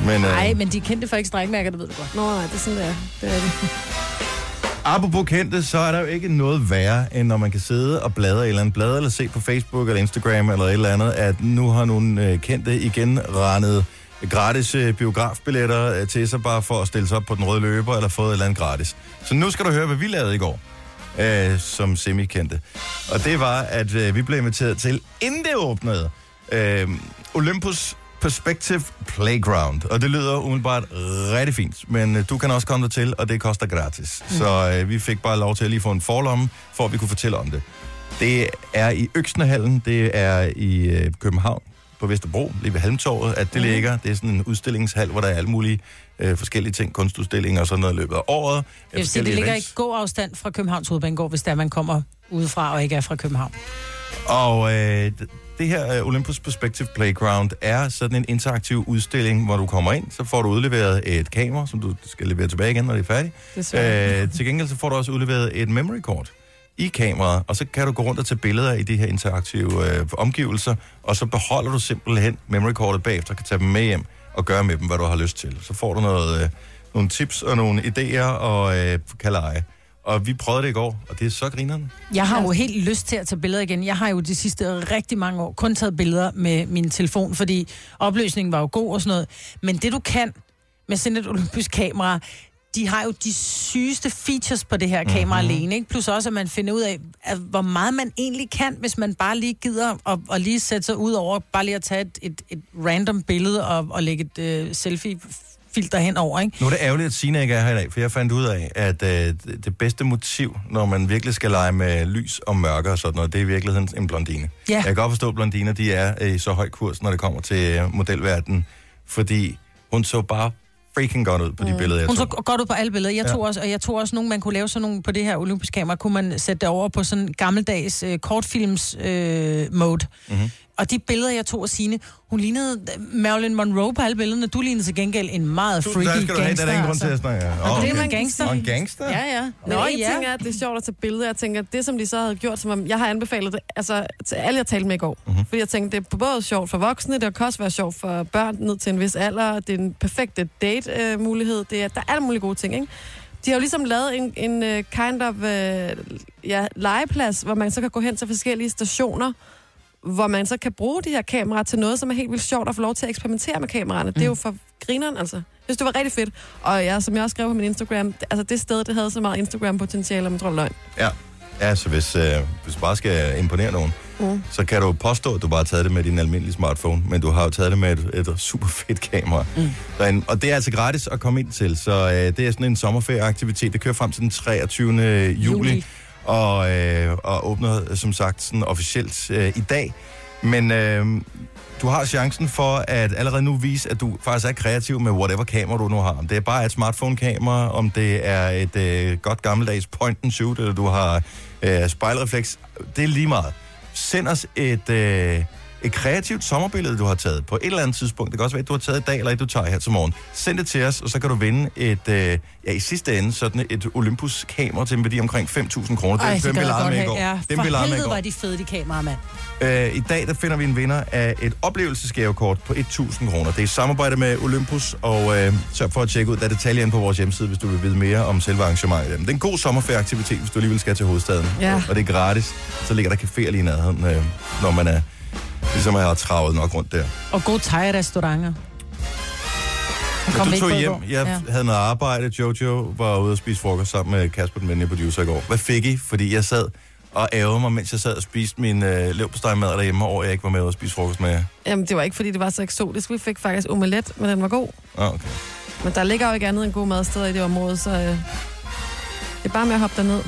Men, øh, Nej, men de kendte for ikke strækmærker, det ved du godt. Nå, nej, det er sådan, det er. Det er det. Apropos kendte, så er der jo ikke noget værre, end når man kan sidde og bladre i et eller andet blad, eller se på Facebook eller Instagram eller et eller andet, at nu har nogle øh, kendte igen rendet gratis øh, biografbilletter øh, til sig, bare for at stille sig op på den røde løber, eller fået et eller andet gratis. Så nu skal du høre, hvad vi lavede i går, øh, som semi-kendte. Og det var, at øh, vi blev inviteret til, inden det åbnede, øh, Olympus Perspective Playground. Og det lyder umiddelbart rigtig fint, men øh, du kan også komme der til, og det koster gratis. Mm. Så øh, vi fik bare lov til at lige få en forlomme, for at vi kunne fortælle om det. Det er i Øksnehallen, det er i øh, København, på Vesterbro, lige ved Halmtorvet, at det mm. ligger. Det er sådan en udstillingshal, hvor der er alle mulige øh, forskellige ting, kunstudstillinger og sådan noget i løbet af året. Jeg vil sige, det ligger i god afstand fra Københavns Hovedbanegård, hvis der man kommer udefra og ikke er fra København. Og øh, det her øh, Olympus Perspective Playground er sådan en interaktiv udstilling, hvor du kommer ind, så får du udleveret et kamera, som du skal levere tilbage igen, når det er færdigt. Desværre. Øh, til gengæld så får du også udleveret et memory card i kameraet, og så kan du gå rundt og tage billeder i de her interaktive øh, omgivelser, og så beholder du simpelthen memory cardet bagefter, kan tage dem med hjem og gøre med dem, hvad du har lyst til. Så får du noget, øh, nogle tips og nogle idéer og øh, kan lege. Og vi prøvede det i går, og det er så grineren. Jeg har jo helt lyst til at tage billeder igen. Jeg har jo de sidste rigtig mange år kun taget billeder med min telefon, fordi opløsningen var jo god og sådan noget. Men det du kan med sådan et olympisk kamera, de har jo de sygeste features på det her kamera mm-hmm. alene, ikke? Plus også, at man finder ud af, at hvor meget man egentlig kan, hvis man bare lige gider at, at lige sætte sig ud over, bare lige at tage et, et, et random billede og, og lægge et øh, selfie-filter henover, ikke? Nu er det ærgerligt, at Signe ikke er her i dag, for jeg fandt ud af, at øh, det- det bedste motiv, når man virkelig skal lege med lys og mørke og sådan noget, det er i virkeligheden en blondine. Ja. Jeg kan godt forstå, at blondiner de er øh, i så høj kurs, når det kommer til øh, modelverdenen, fordi hun så bare freaking godt ud på de billeder, jeg Hun så tog. godt ud på alle billeder. Jeg Ja. tog også, og jeg tog også nogle, man kunne lave sådan nogle på det her olympisk kamera, kunne man sætte det over på sådan gammeldags øh, kortfilms øh, mode. Mm-hmm. Og de billeder, jeg tog af Signe, hun lignede Marilyn Monroe på alle billederne. Du lignede til gengæld en meget Du, freaky der skal du have, gangster. der er ingen grund til at altså. snakke. Og Oh, det er man gangster. Og en gangster? Ja, ja. Men Nå, en ja. ting er, at det er sjovt at tage billeder. Jeg tænker, det som de så havde gjort, som om jeg har anbefalet det, altså til alle, jeg talte med i går. Mhm. Mm-hmm. Fordi jeg tænkte, det er både sjovt for voksne, det kan også være sjovt for børn ned til en vis alder. Det er en perfekte date-mulighed. det er, der er alle mulige gode ting, ikke? De har jo ligesom lavet en, en uh, kind of uh, ja, legeplads, hvor man så kan gå hen til forskellige stationer, hvor man så kan bruge de her kameraer til noget, som er helt vildt sjovt at få lov til at eksperimentere med kameraerne. Mm. Det er jo for grineren, altså. Jeg synes, det var rigtig fedt. Og ja, som jeg også skrev på min Instagram, det- altså det sted, det havde så meget Instagram-potentiale, om jeg tror løgn. Ja, ja så hvis, øh, hvis du bare skal imponere nogen, Mm. så kan du påstå, at du bare har taget det med din almindelige smartphone, men du har jo taget det med et, et super fedt kamera. Mm. Derinde. Og det er altså gratis at komme ind til, så øh, det er sådan en sommerferieaktivitet. Det kører frem til den 23. juli, Juli. Og, øh, og åbner som sagt sådan officielt øh, i dag. Men øh, du har chancen for at allerede nu vise, at du faktisk er kreativ med whatever kamera du nu har. Om det er bare et smartphone-kamera, om det er et øh, godt gammeldags point and shoot, eller du har øh, spejlrefleks, det er lige meget. Send os et, øh, et kreativt sommerbillede, du har taget på et eller andet tidspunkt. Det kan også være, at du har taget i dag, eller et, du tager her til morgen. Send det til os, og så kan du vinde et, øh, ja, i sidste ende, sådan et Olympus-kamera til en værdi omkring 5.000 kroner. Ej, dem, vi legede med i have. går. Ja, Dem, for vi legede med i går. var de fede, de kameraer, mand. Øh, I dag der finder vi en vinder af et oplevelsesgavekort på 1.000 kroner. Det er i samarbejde med Olympus, og øh, sørg for at tjekke ud, der er detaljer inde på vores hjemmeside, hvis du vil vide mere om selve arrangementet. Det er en god sommerferieaktivitet, hvis du alligevel skal til hovedstaden. Ja. Og det er gratis. Så ligger der caféer lige i nærheden, øh, når man er ligesom har travet nok rundt der. Og gode thai-restauranter. Vi du tog hjem, jeg havde noget arbejde, Jojo var ude og spise frokost sammen med Kasper, den venlige producer i går. Hvad fik I? Fordi jeg sad og ærgede mig, mens jeg sad og spiste min øh, leverpostejmad derhjemme, over jeg ikke var med og spise frokost med jer. Jamen, det var ikke, fordi det var så eksotisk. Vi fik faktisk omelet, men den var god. Ah, okay. Men der ligger jo ikke andet end gode madsteder i det område, så øh, det er bare med at hoppe derned.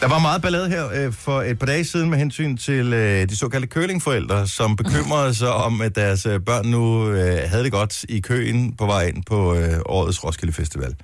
Der var meget ballade her øh, for et par dage siden med hensyn til øh, de såkaldte curlingforældre, som bekymrede sig om, at deres øh, børn nu øh, havde det godt i køen på vej ind på øh, årets Roskilde Festival.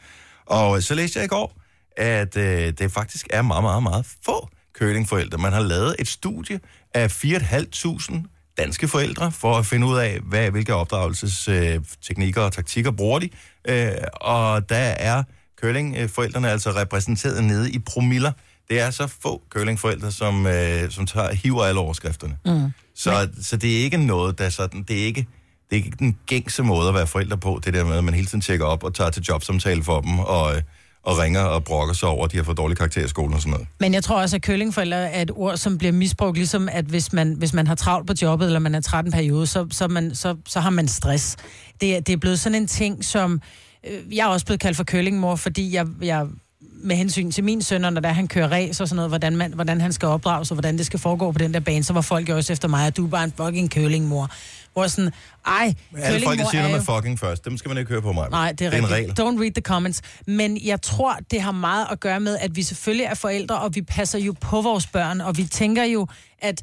Og så læste jeg i går, at øh, det faktisk er meget, meget, meget få curlingforældre. Man har lavet et studie af 4.500 danske forældre for at finde ud af, hvad, hvilke opdragelsesteknikker og taktikker bruger de. Øh, og der er curlingforældrene altså repræsenteret nede i promiller. Det er så få curlingforældre, som, øh, som tager, hiver alle overskrifterne. Mm. Så, så det er ikke noget, der er sådan, det er ikke, det er ikke den gængse måde at være forældre på, det der med, at man hele tiden tjekker op og tager til jobsamtale for dem, og, øh, og ringer og brokker sig over, at de har fået dårlige karakterer i skolen og sådan noget. Men jeg tror også, at køllingforældre er et ord, som bliver misbrugt, ligesom at hvis man, hvis man har travlt på jobbet, eller man er træt en periode, så, så, man, så, så har man stress. Det, er- det er blevet sådan en ting, som... Øh, jeg er også blevet kaldt for køllingmor, fordi jeg, jeg med hensyn til min søn, når der han kører race og sådan noget, hvordan, man, hvordan han skal opdrages, og hvordan det skal foregå på den der bane, så var folk jo også efter mig, at du er bare en fucking køllingmor. Hvor sådan, ej, Alle folk, der siger er noget med fucking først, dem skal man ikke høre på mig. Nej, det er, det er en regel. Don't read the comments. Men jeg tror, det har meget at gøre med, at vi selvfølgelig er forældre, og vi passer jo på vores børn, og vi tænker jo, at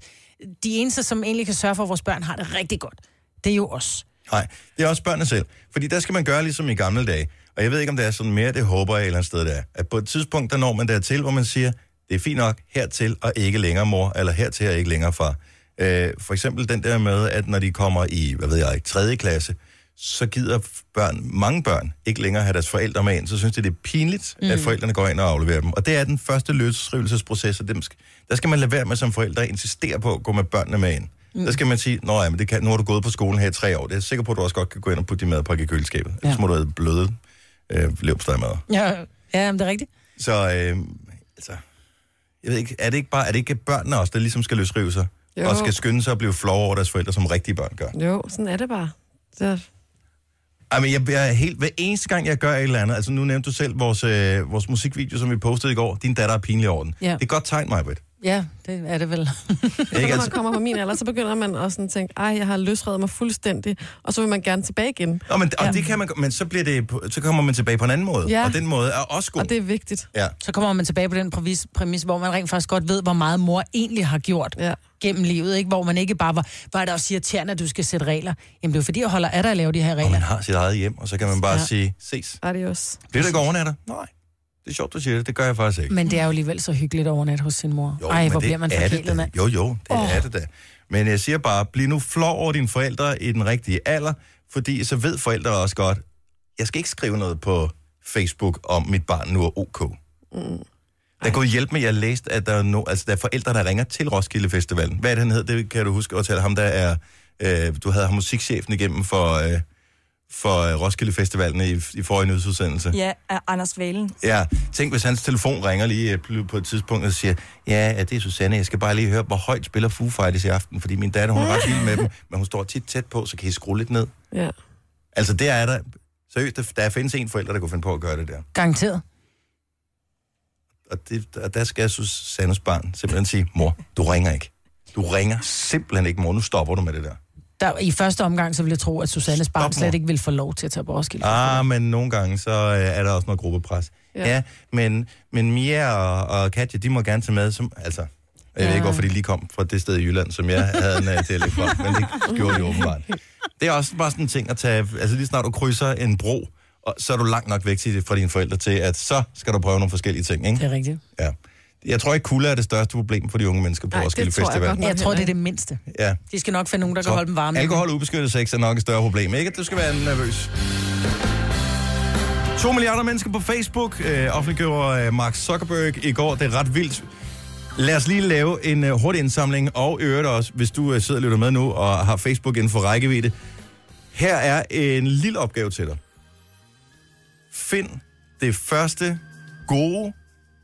de eneste, som egentlig kan sørge for, at vores børn har det rigtig godt, det er jo os. Nej, det er også børnene selv. Fordi der skal man gøre ligesom i gamle dage. Og jeg ved ikke, om det er sådan mere, det håber jeg et eller andet sted, det er. At på et tidspunkt, der når man dertil, hvor man siger, det er fint nok hertil og ikke længere mor, eller hertil og ikke længere far. Øh, for eksempel den der med, at når de kommer i, hvad ved jeg ikke, 3. klasse, så gider børn, mange børn ikke længere have deres forældre med ind, så synes de, det er pinligt, mm. at forældrene går ind og afleverer dem. Og det er den første løsrivelsesproces, og dem skal, der skal man lade være med som forældre at insistere på at gå med børnene med ind. Mm. Der skal man sige, Nå ja, men det kan, nu har du gået på skolen her i tre år. Det er jeg sikker på, at du også godt kan gå ind og putte din madpakke i køleskabet. Ja. Ellers må du have bløde øh, leverpostejmad. Ja, ja men det er rigtigt. Så, øh, altså, jeg ved ikke, er det ikke bare, er det ikke børnene også, der ligesom skal løsrive sig? Jo. Og skal skynde sig at blive flove over deres forældre, som rigtige børn gør? Jo, sådan er det bare. Så, Ej, men jeg, jeg er helt, hver eneste gang, jeg gør et eller andet, altså nu nævnte du selv vores, øh, vores musikvideo, som vi postede i går, din datter er pinlig over den. Ja. Det er et godt tegn, Majbrit. Ja, det er det vel. så Ikke? når man kommer på min alder, så begynder man også sådan at tænke, ej, jeg har løsredet mig fuldstændig, og så vil man gerne tilbage igen. Nå, men, og det kan man, men så, bliver det, så kommer man tilbage på en anden måde, Ja. og den måde er også god. Og det er vigtigt. Ja. Så kommer man tilbage på den præmis, præmis, hvor man rent faktisk godt ved, hvor meget mor egentlig har gjort Ja. gennem livet, ikke? Hvor man ikke bare var, var er det også irriterende, at du skal sætte regler. Jamen det er fordi, jeg holder af dig at lave de her Og regler. man har sit eget hjem, og så kan man bare ja. Ja. sige, ses. Adios. Bliver du ikke overnatter? Nej. Det er sjovt, du siger det. Det gør jeg faktisk ikke. Men det er jo alligevel så hyggeligt overnat hos sin mor. Jo, Ej, hvor bliver man forkælet, mand. Jo, jo, det oh. er det da. Men jeg siger bare, bliv nu flov over dine forældre i den rigtige alder, fordi så ved forældre også godt, jeg skal ikke skrive noget på Facebook om mit barn nu er ok. Mm. Der kunne hjælpe med, at jeg læste, at der er, no, altså, der er forældre, der ringer til Roskilde Festivalen. Hvad er det, han hed? Det kan du huske at tale ham, der er... Øh, du havde ham musikchefen igennem for, øh, for øh, Roskilde Festivalen i, i forrige nyhedsudsendelse. Ja, af Anders Valen. Ja, tænk hvis hans telefon ringer lige øh, på et tidspunkt og siger, ja, det er Susanne, jeg skal bare lige høre, hvor højt spiller Foo Fighters i aften, fordi min datter, hun er ret vild med dem, men hun står tit tæt på, så kan I skrue lidt ned. Ja. Altså, der er der, seriøst, der, der findes en forælder, der kunne finde på at gøre det der. Garanteret. Og, det, og der skal Susannes barn simpelthen sige, mor, du ringer ikke. Du ringer simpelthen ikke, mor, nu stopper du med det der. Der, I første omgang, så vil jeg tro, at Stop, mor. slet ikke vil få lov til at tage på Roskilde. Ah, men nogle gange, så øh, er der også noget gruppepres. Ja, Ja. men, men Mia og, og Katja, de må gerne tage med, som, altså, jeg ja. ved ikke, hvorfor de lige kom fra det sted i Jylland, som jeg havde en uh, dialekt fra, men det gjorde de åbenbart. Det er også bare sådan en ting at tage, altså lige snart du krydser en bro, og så er du langt nok væk til, fra dine forældre til, at så skal du prøve nogle forskellige ting, Det ikke? er rigtigt. Ja. Jeg tror ikke, kulde er det største problem for de unge mennesker på Nej, det Roskilde tror jeg Festival. godt nok. Jeg tror, det er det mindste. Ja. De skal nok finde nogen, der kan holde dem varme. Alkohol og ubeskyttet sex er nok et større problem. Ikke at du skal være nervøs. 2 milliarder mennesker på Facebook øh, offentliggjorde øh, Mark Zuckerberg i går. Det er ret vildt. Lad os lige lave en øh, hurtig indsamling, og øvrigt også, hvis du øh, sidder og lytter med nu og har Facebook inden for rækkevidde. Her er en lille opgave til dig. Find det første gode,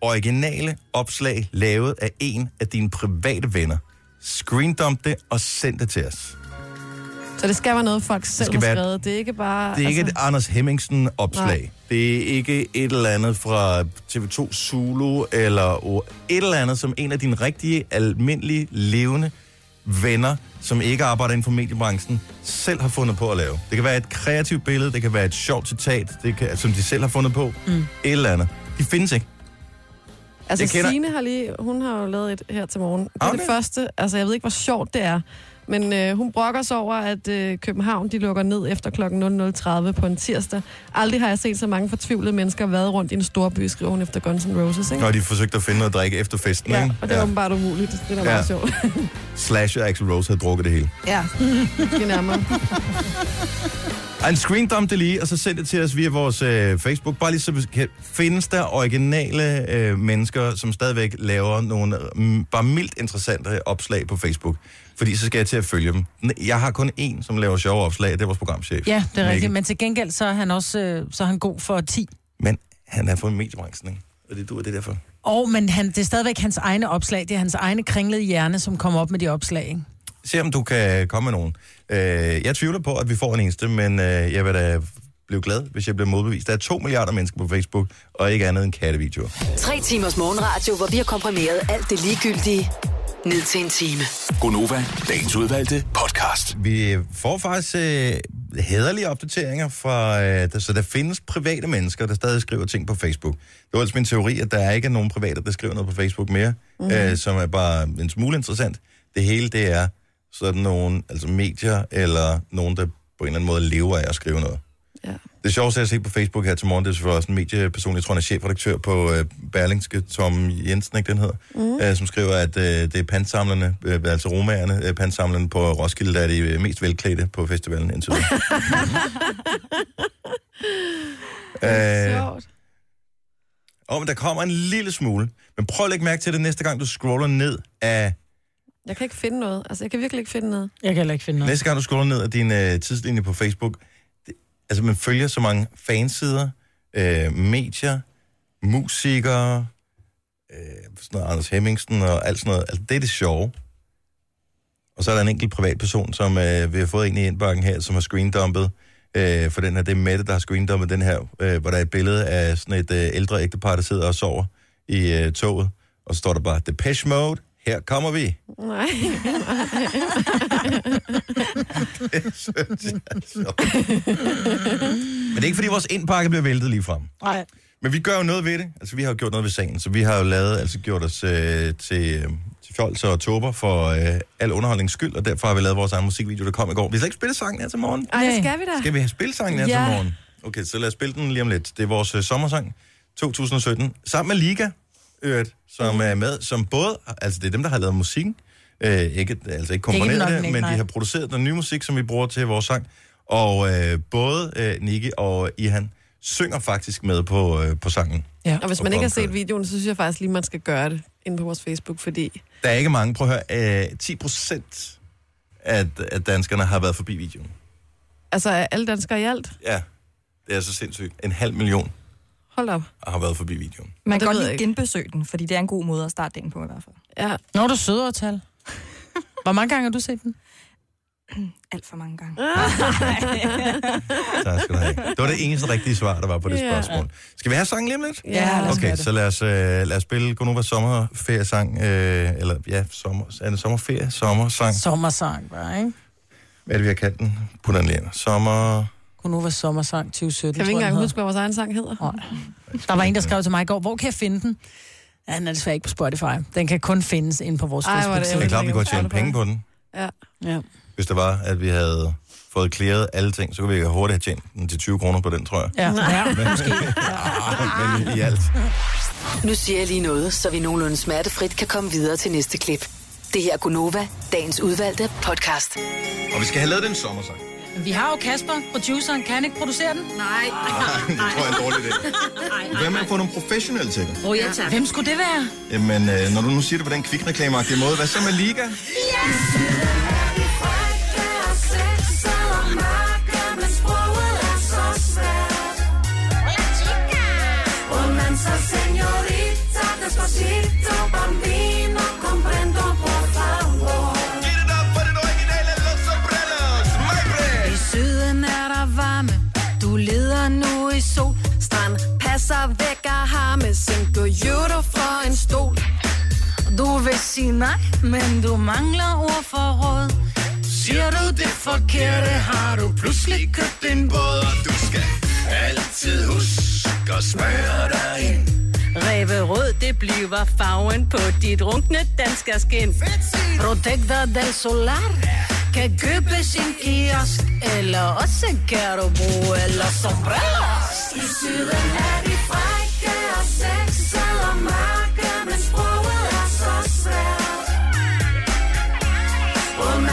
originale opslag lavet af en af dine private venner. Screendump det og send det til os. Så det skal være noget, folk selv skal har være- skrevet. Det er ikke bare... Det er ikke et altså, Anders Hemmingsen-opslag. Nej. Det er ikke et eller andet fra TV2 Zulu, eller et eller andet, som en af dine rigtige, almindelige, levende venner, som ikke arbejder inden for mediebranchen, selv har fundet på at lave. Det kan være et kreativt billede, det kan være et sjovt citat, det kan, som de selv har fundet på. Mm. Et eller andet. De findes ikke. Altså, Jeg kender- Signe har lige... Hun har jo lavet et her til morgen. Det er Okay. det første... Altså, jeg ved ikke, hvor sjovt det er. Men øh, hun brokker sig over, at øh, København de lukker ned efter kl. 00.30 på en tirsdag. Aldrig har jeg set så mange fortvivlede mennesker været rundt i en stor by, skriver hun efter Guns N' Roses. Ikke? Når de forsøgte at finde noget at drikke efter festen, Ja, ikke? og det er åbenbart umuligt. Det er da Ja. meget sjovt. Slash og Axl Rose havde drukket det hele. ja, måske nærmere. Ej, En screendump det lige, og så send det til os via vores øh, Facebook. Bare lige så vi kan, findes der originale øh, mennesker, som stadigvæk laver nogle mm, bare mildt interessante opslag på Facebook. Fordi så skal jeg til at følge dem. Jeg har kun én, som laver sjove opslag, det er vores programchef. Ja, det er Mikkel. rigtigt. Men til gengæld, så er han også øh, så er han god for 10. Men han er fra mediebranchen, ikke? Og det du er det derfor. Og, men han, det er stadigvæk hans egne opslag. Det er hans egne kringlede hjerne, som kommer op med de opslag. Ikke? Se om du kan komme med nogen. Øh, jeg tvivler på, at vi får en eneste, men øh, jeg vil da blive glad, hvis jeg bliver modbevist. Der er to milliarder mennesker på Facebook, og ikke andet end kattevideoer. Tre timers morgenradio, hvor vi har komprimeret alt det ligegyldige ned til en time. Gonova, dagens udvalgte podcast. Vi får faktisk øh, hederlige opdateringer fra... Øh, der, så der findes private mennesker, der stadig skriver ting på Facebook. Det var altså min teori, at der ikke er nogen private, der skriver noget på Facebook mere, mm-hmm. øh, som er bare en smule interessant. Det hele, det er sådan nogle altså medier, eller nogen, der på en eller anden måde lever af at skrive noget. Ja. Det sjoveste, jeg har set på Facebook her til morgen, det er selvfølgelig også en medieperson, jeg tror, han er chefredaktør på øh, Berlingske, Tom Jensen, ikke den hedder, mm. øh, som skriver, at øh, det er pantsamlerne, øh, altså romagerne, øh, pantsamlerne på Roskilde, der er de øh, mest velklædte på festivalen indtil videre. øh, og men der kommer en lille smule, men prøv at lægge mærke til det næste gang, du scroller ned af, Jeg kan ikke finde noget. Altså, jeg kan virkelig ikke finde noget. Jeg kan heller ikke finde noget. næste gang du scroller ned af din øh, tidslinje på Facebook, det, altså man følger så mange fansider, øh, medier, musikere, øh, sådan noget Anders Hemmingsen og alt sådan noget. Altså, det er det sjove. Og så er der en enkelt privatperson, som øh, vi har fået ind i indbakken her, som har screendumpet øh, for den her. Det er Mette, der har screendumpet den her, øh, hvor der er et billede af sådan et øh, ældre ægtepar, der sidder og sover i øh, toget. Og så står der bare, Depeche Mode, her kommer vi. Nej. Det synes jeg er sjovt. Men det er ikke, fordi vores indpakke bliver væltet lige frem. Nej. Men vi gør jo noget ved det. Altså, vi har jo gjort noget ved sagen, så vi har jo lavet, altså gjort os øh, til, øh, til fjols og tober for øh, al underholdnings skyld, og derfor har vi lavet vores egen musikvideo, der kom i går. Vi skal ikke spille sangen her til morgen. Ej, det Nej. skal vi da. Skal vi have spilsangen her Ja. til morgen? Okay, så lad os spille den lige om lidt. Det er vores øh, sommersang 2017, sammen med Liga, øvrigt, som er med, som både, altså det er dem, der har lavet musikken, øh, ikke, altså ikke komponeret det, men nej. de har produceret den nye musik, som vi bruger til vores sang. Og øh, både øh, Nicky og Ihan synger faktisk med på, øh, på sangen. Ja. Og hvis Og man ikke har set videoen, så synes jeg faktisk lige, man skal gøre det inde på vores Facebook, fordi... Der er ikke mange, prøv at høre, øh, 10 procent af, af danskerne har været forbi videoen. Altså, er alle danskere i alt? Ja, det er så sindssygt. En halv million Hold op. har været forbi videoen. Man kan godt lige ikke. genbesøge den, fordi det er en god måde at starte dagen på i hvert fald. Ja. Når du sødere tal. Hvor mange gange har du set den? Alt for mange gange. Tak skal du have. Det var det eneste rigtige svar, der var på det Ja. spørgsmål. Skal vi have sangen lige om lidt? Ja, lad os Okay, så lad os, øh, lad os spille Gunova sommerferiesang, øh, eller ja, sommer, er det sommerferie? Sommersang. Sommersang, bare, ikke? Hvad er det, vi har kaldt den? Put den lige ind. Sommer... Kunova Sommersang 2017, Kan vi ikke engang huske, hvad vores egen sang hedder? hedder. Der var en, der skrev til mig i går, hvor kan jeg finde den? Ja, den er desværre ikke på Spotify. Den kan kun findes inde på vores Ej, hvor er det Det er Facebook-side. klart, vi kunne tjene penge på den. Ja. Ja. Hvis det var, at vi havde fået klaret alle ting, så kunne vi hurtigt have tjent den til 20 kroner på den, tror jeg. Ja, ja, måske. Men i alt. Nu siger jeg lige noget, så vi nogenlunde smertefrit kan komme videre til næste klip. Det her er Gunova, dagens udvalgte podcast. Og vi skal have lavet den sommersang. Vi har jo Kasper, produceren. Kan han ikke producere den? Nej. det tror jeg er en dårlig idé. Hvad med at få nogle professionelle til det? Oh, ja, tak. Hvem skulle det være? Jamen, øh, når du nu siger det på den kvikreklameagtige måde, hvad så med Liga? I passer væk af harme, send du for en stol. Du vil sige nej, men du mangler ord for råd. Siger du det forkerte, har du pludselig købt en båd. Du skal altid huske at smøre dig ind. Ræverød, det bliver farven på dit runkne danske skin. Protector del Solar kan købes en kiosk, eller også kan du bruge eller sombreros. I syden er de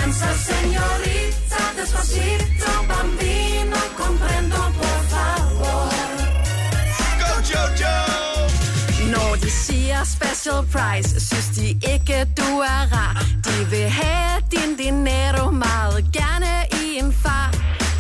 Danza señorita, despacito, bambino, comprendo, por favor. Go Jojo! Når de siger special price, synes de ikke, du er rar. De vil have din dinero meget gerne i en far.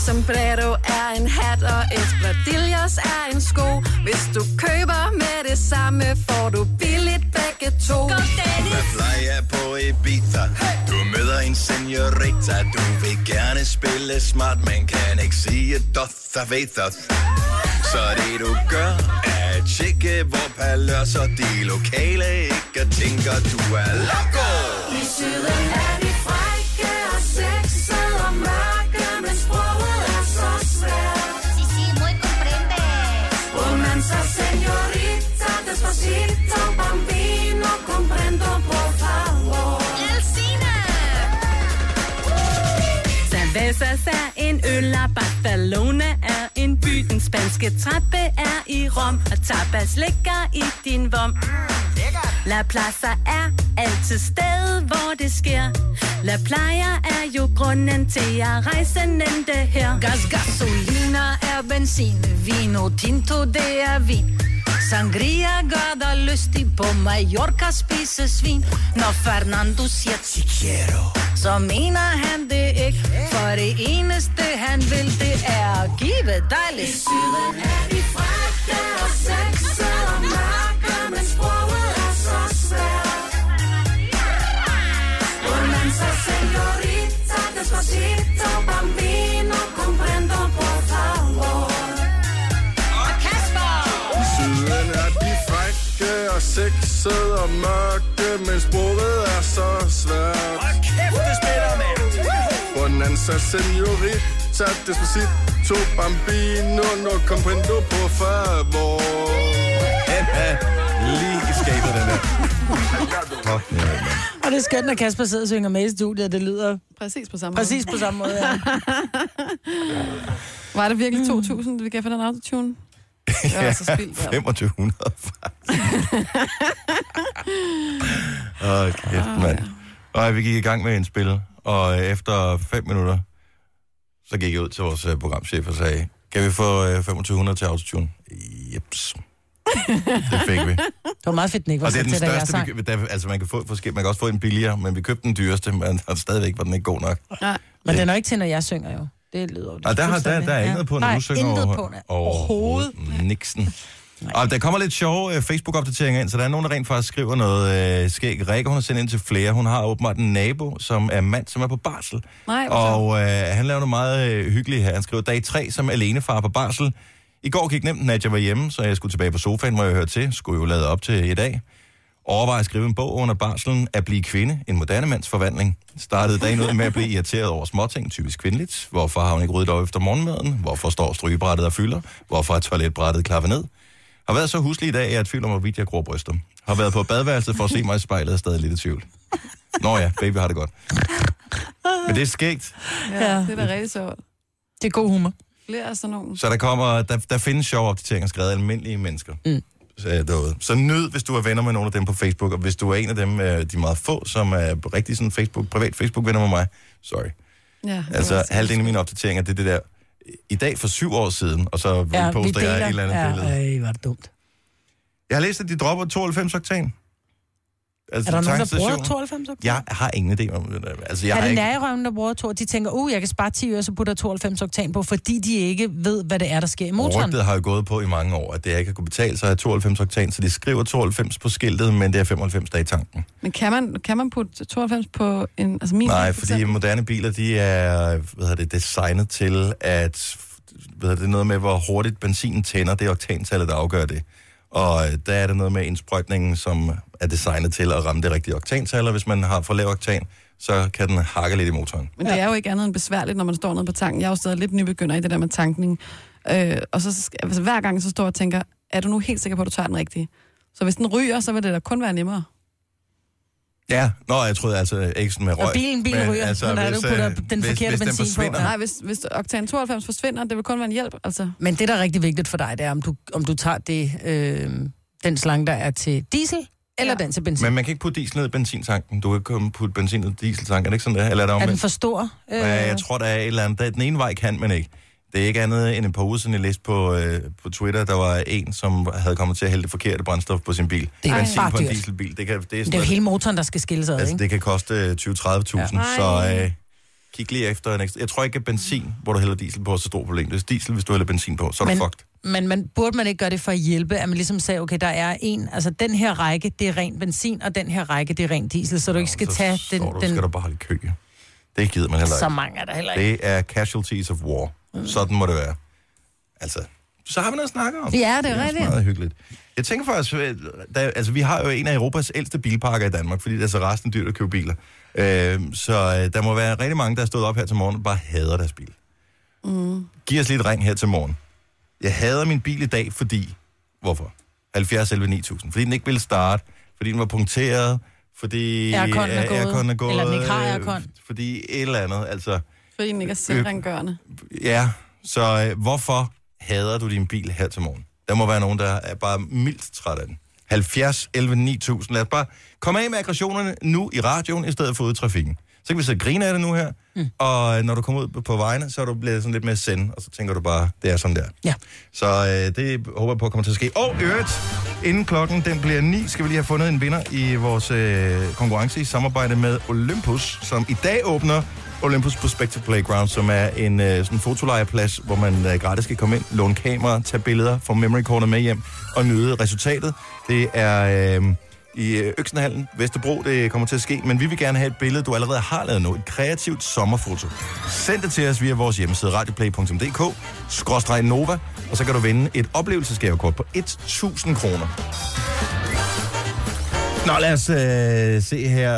Sombrero er en hat Og espadrilles er en sko. Hvis du køber med det samme Får du billigt begge to. Hvad playa på Ibiza? Du møder en senorita. Du vil gerne spille smart Men kan ikke sige doth og vethos Så det du gør Er at tjekke hvor paløs Og de lokale ikke tænker Du er loco. I syden er de frække og sexede og mørke Cervezas er en øl, og Barcelona er en by. Den spanske trappe er i Rom, og tapas ligger i din vom. La Plaza er altid sted, hvor det sker. La Playa er jo grunden til at rejse nente her. Gas, gasolina er benzin, vino tinto, det er vin. Sangria gør dig lystig på Mallorca spise svin. Når Fernando siger chiquero, så mener han det ikke. For det eneste han vil, det er at give dig lidt. I syden er de frække og sexede og mørke, men sproget Romanza, señorita, despacito, bambino, comprendo, por favor. Og Kasper! Syden er de frække og sexede og mørke, men sproget er så svært. Hold kæft, det spiller, mand Bonanza, señorita, despacito, bambino, no comprendo, por favor. Lige skabet, den der. Fuck, ja, mand. Og det er skønt, når Kasper sidder og synger med i studiet, det lyder Præcis på samme præcis på samme måde. Ja. måde. Var det virkelig 2.000, vi gav for den autotune? Det var altså spildt. Ja. 2500, Åh, kæft, mand. Og vi gik i gang med en spil, og efter fem minutter, så gik jeg ud til vores øh, programchef og sagde, kan vi få øh, 2500 til autotune? Jeps. Det fik vi. Det var meget fedt, den ikke var Og det er den til, største, vi, der, altså man kan, få forskellige, man kan også få en billigere, men vi købte den dyreste, men og stadigvæk var den ikke god nok. Nej. Men den er ikke til, når jeg synger jo. Det lyder jo Og der, har, der, der er ikke noget på, når Nej, du synger intet over, på, nej. overhovedet. Niksen. Og der kommer lidt sjove uh, Facebook-opdateringer ind, så der er nogen, der rent faktisk skriver noget uh, skæg. Rikke, hun har sendt ind til flere. Hun har åbenbart en nabo, som er mand, som er på barsel. Nej, hvor og uh, han laver noget meget uh, hyggeligt her. Han skriver, dag 3 som alenefar på barsel. I går gik nemt, at jeg var hjemme, så jeg skulle tilbage på sofaen, hvor jeg hørte til. Skulle jo lade op til i dag. Overvej at skrive en bog under barselen at blive kvinde, en moderne mands forvandling. Startede dagen ud med at blive irriteret over småting, typisk kvindeligt. Hvorfor har hun ikke ryddet op efter morgenmaden? Hvorfor står strygebrættet og fylder? Hvorfor er toiletbrættet klappet ned? Har været så huslig i dag, at jeg er i tvivl om, hvorvidt jeg gror bryster. Har været på badeværelset for at se mig i spejlet og er stadig lidt i tvivl. Nå ja, baby har det godt. Men det er skægt. Ja, det er da rigtig sjovt. Det er god humor. Flere af sådan nogle. Så der kommer, der, der findes sjove opdateringer skrevet af almindelige mennesker. Mm. Så, derude. så nyd, hvis du er venner med nogle af dem på Facebook, og hvis du er en af dem, øh, de meget få, som er rigtig sådan Facebook, privat Facebook-venner med mig, sorry. Ja, Altså, halvdelen af mine opdateringer, det er det der, i dag for syv år siden, og så Ja, poster jeg et eller andet ja, billede. Øj, var det dumt. Jeg har læst, at de dropper 92 oktan. Altså, Er der nogen, der bruger 92 oktan? Jeg har ingen idé om det. der. Altså, jeg er har det ikke... nærrøven, der bruger to? De tænker, uh, jeg kan spare 10 øre, så putter jeg 92 oktan på, fordi de ikke ved, hvad det er, der sker i motoren. Rygtet har jo gået på i mange år, at det ikke har kunne betale sig at have 92 oktan, så de skriver 92 på skiltet, men det er 95, der er i tanken. Men kan man, kan man putte 92 på en... Altså min Nej, fordi moderne biler, de er hvad hedder det, designet til, at hvad hedder det, noget med, hvor hurtigt benzinen tænder, det er oktantallet, der afgør det. Og øh, der er det noget med indsprøjtningen, som er designet til at ramme det rigtige oktantal, og hvis man har for lav oktan, så kan den hakke lidt i motoren. Men det er jo ikke andet end besværligt, når man står nede på tanken. Jeg er jo stadig lidt nybegynder i det der med tankning. Øh, og så skal- altså, hver gang så står jeg og tænker, er du nu helt sikker på, at du tager den rigtige? Så hvis den ryger, så vil det da kun være nemmere. Ja, nå, jeg troede altså ikke sådan med røg. Og bilen- bilen ryger, men er hvis, du putter øh, den hvis, forkerte hvis den benzin på. forsvinder, Ja. Nej, hvis, hvis oktan 92 forsvinder, det vil kun være en hjælp. Altså. Men det, der er rigtig vigtigt for dig, det er, om du, om du tager det, øh, den slange, der er til diesel, eller ja. den til benzin. Men man kan ikke putte diesel ned i benzintanken. Du kan ikke putte benzin ned i dieseltanken. Er det ikke sådan, det er? Eller er det er den for stor? Øh, Ja, jeg tror, der er et eller andet. Der- Den ene vej kan man ikke. Det er ikke andet end et par uger siden, jeg læste på, øh, på Twitter, der var en, som havde kommet til at hælde det forkerte brændstof på sin bil. Det er Benzin bare på en dyrt. dieselbil. Det, kan, det, er Det er jo hele motoren, der skal skilles ad, Altså, ikke? det kan koste øh, 20-30.000, ja. så øh, kig lige efter en ekstra. Jeg tror ikke, at benzin, hvor du hælder diesel på, er så stort problem. Det er diesel, hvis du hælder benzin på, så er du Men- fucked. Men man, burde man ikke gøre det for at hjælpe, at man ligesom sagde, okay, der er en, altså den her række, det er ren benzin, og den her række, det er ren diesel, så du ikke skal så tage den, står du, den skal du bare holde i kø. Det gider man heller ikke. så mange er der heller ikke. Det er casualties of war. Sådan må det være. Altså, så har vi noget at snakke om. Ja, det er også rigtigt. meget hyggeligt. Jeg tænker faktisk, øh, der, altså vi har jo en af Europas ældste bilparker i Danmark, fordi det er så resten dyrt at købe biler. Øh, så der må være rigtig mange, der er stået op her til morgen og bare hader deres bil. Mm. Giv os lige et ring her til morgen. Jeg hader min bil i dag, fordi... Hvorfor? 70 11 9000. Fordi den ikke ville starte, fordi den var punkteret, fordi Airconen er øh, gået, airconen er gået, eller den ikke har aircon. Fordi et eller andet, altså... Fordi den ikke er selvrengørende. Ja, så øh, hvorfor hader du din bil her til morgen? Der må være nogen, der er bare mildt træt af den. 70 11 9000. Lad os bare komme af med aggressionerne nu i radioen, i stedet for ude i trafikken. Så kan vi sidde og grine af det nu her, mm. og øh, når du kommer ud på- på vejene, så er du blevet sådan lidt mere send, og så tænker du bare, det er sådan der. Ja. Så øh, det håber jeg på kommer til at ske. Og øvrigt, inden klokken den bliver 9, skal vi lige have fundet en vinder i vores øh, konkurrence i samarbejde med Olympus, som i dag åbner Olympus Perspective Playground, som er en øh, sådan fotolejeplads, hvor man øh, gratis kan komme ind, låne kamera, tage billeder, få memory corner med hjem og nyde resultatet. Det er... Øh, i øh, Øksenhallen, Vesterbro, det kommer til at ske, men vi vil gerne have et billede, du allerede har lavet nu, et kreativt sommerfoto. Send det til os via vores hjemmeside radioplay.dk, skråstreg Nova, og så kan du vinde et oplevelsesgavekort på 1.000 kroner. Nå, lad os øh, se her.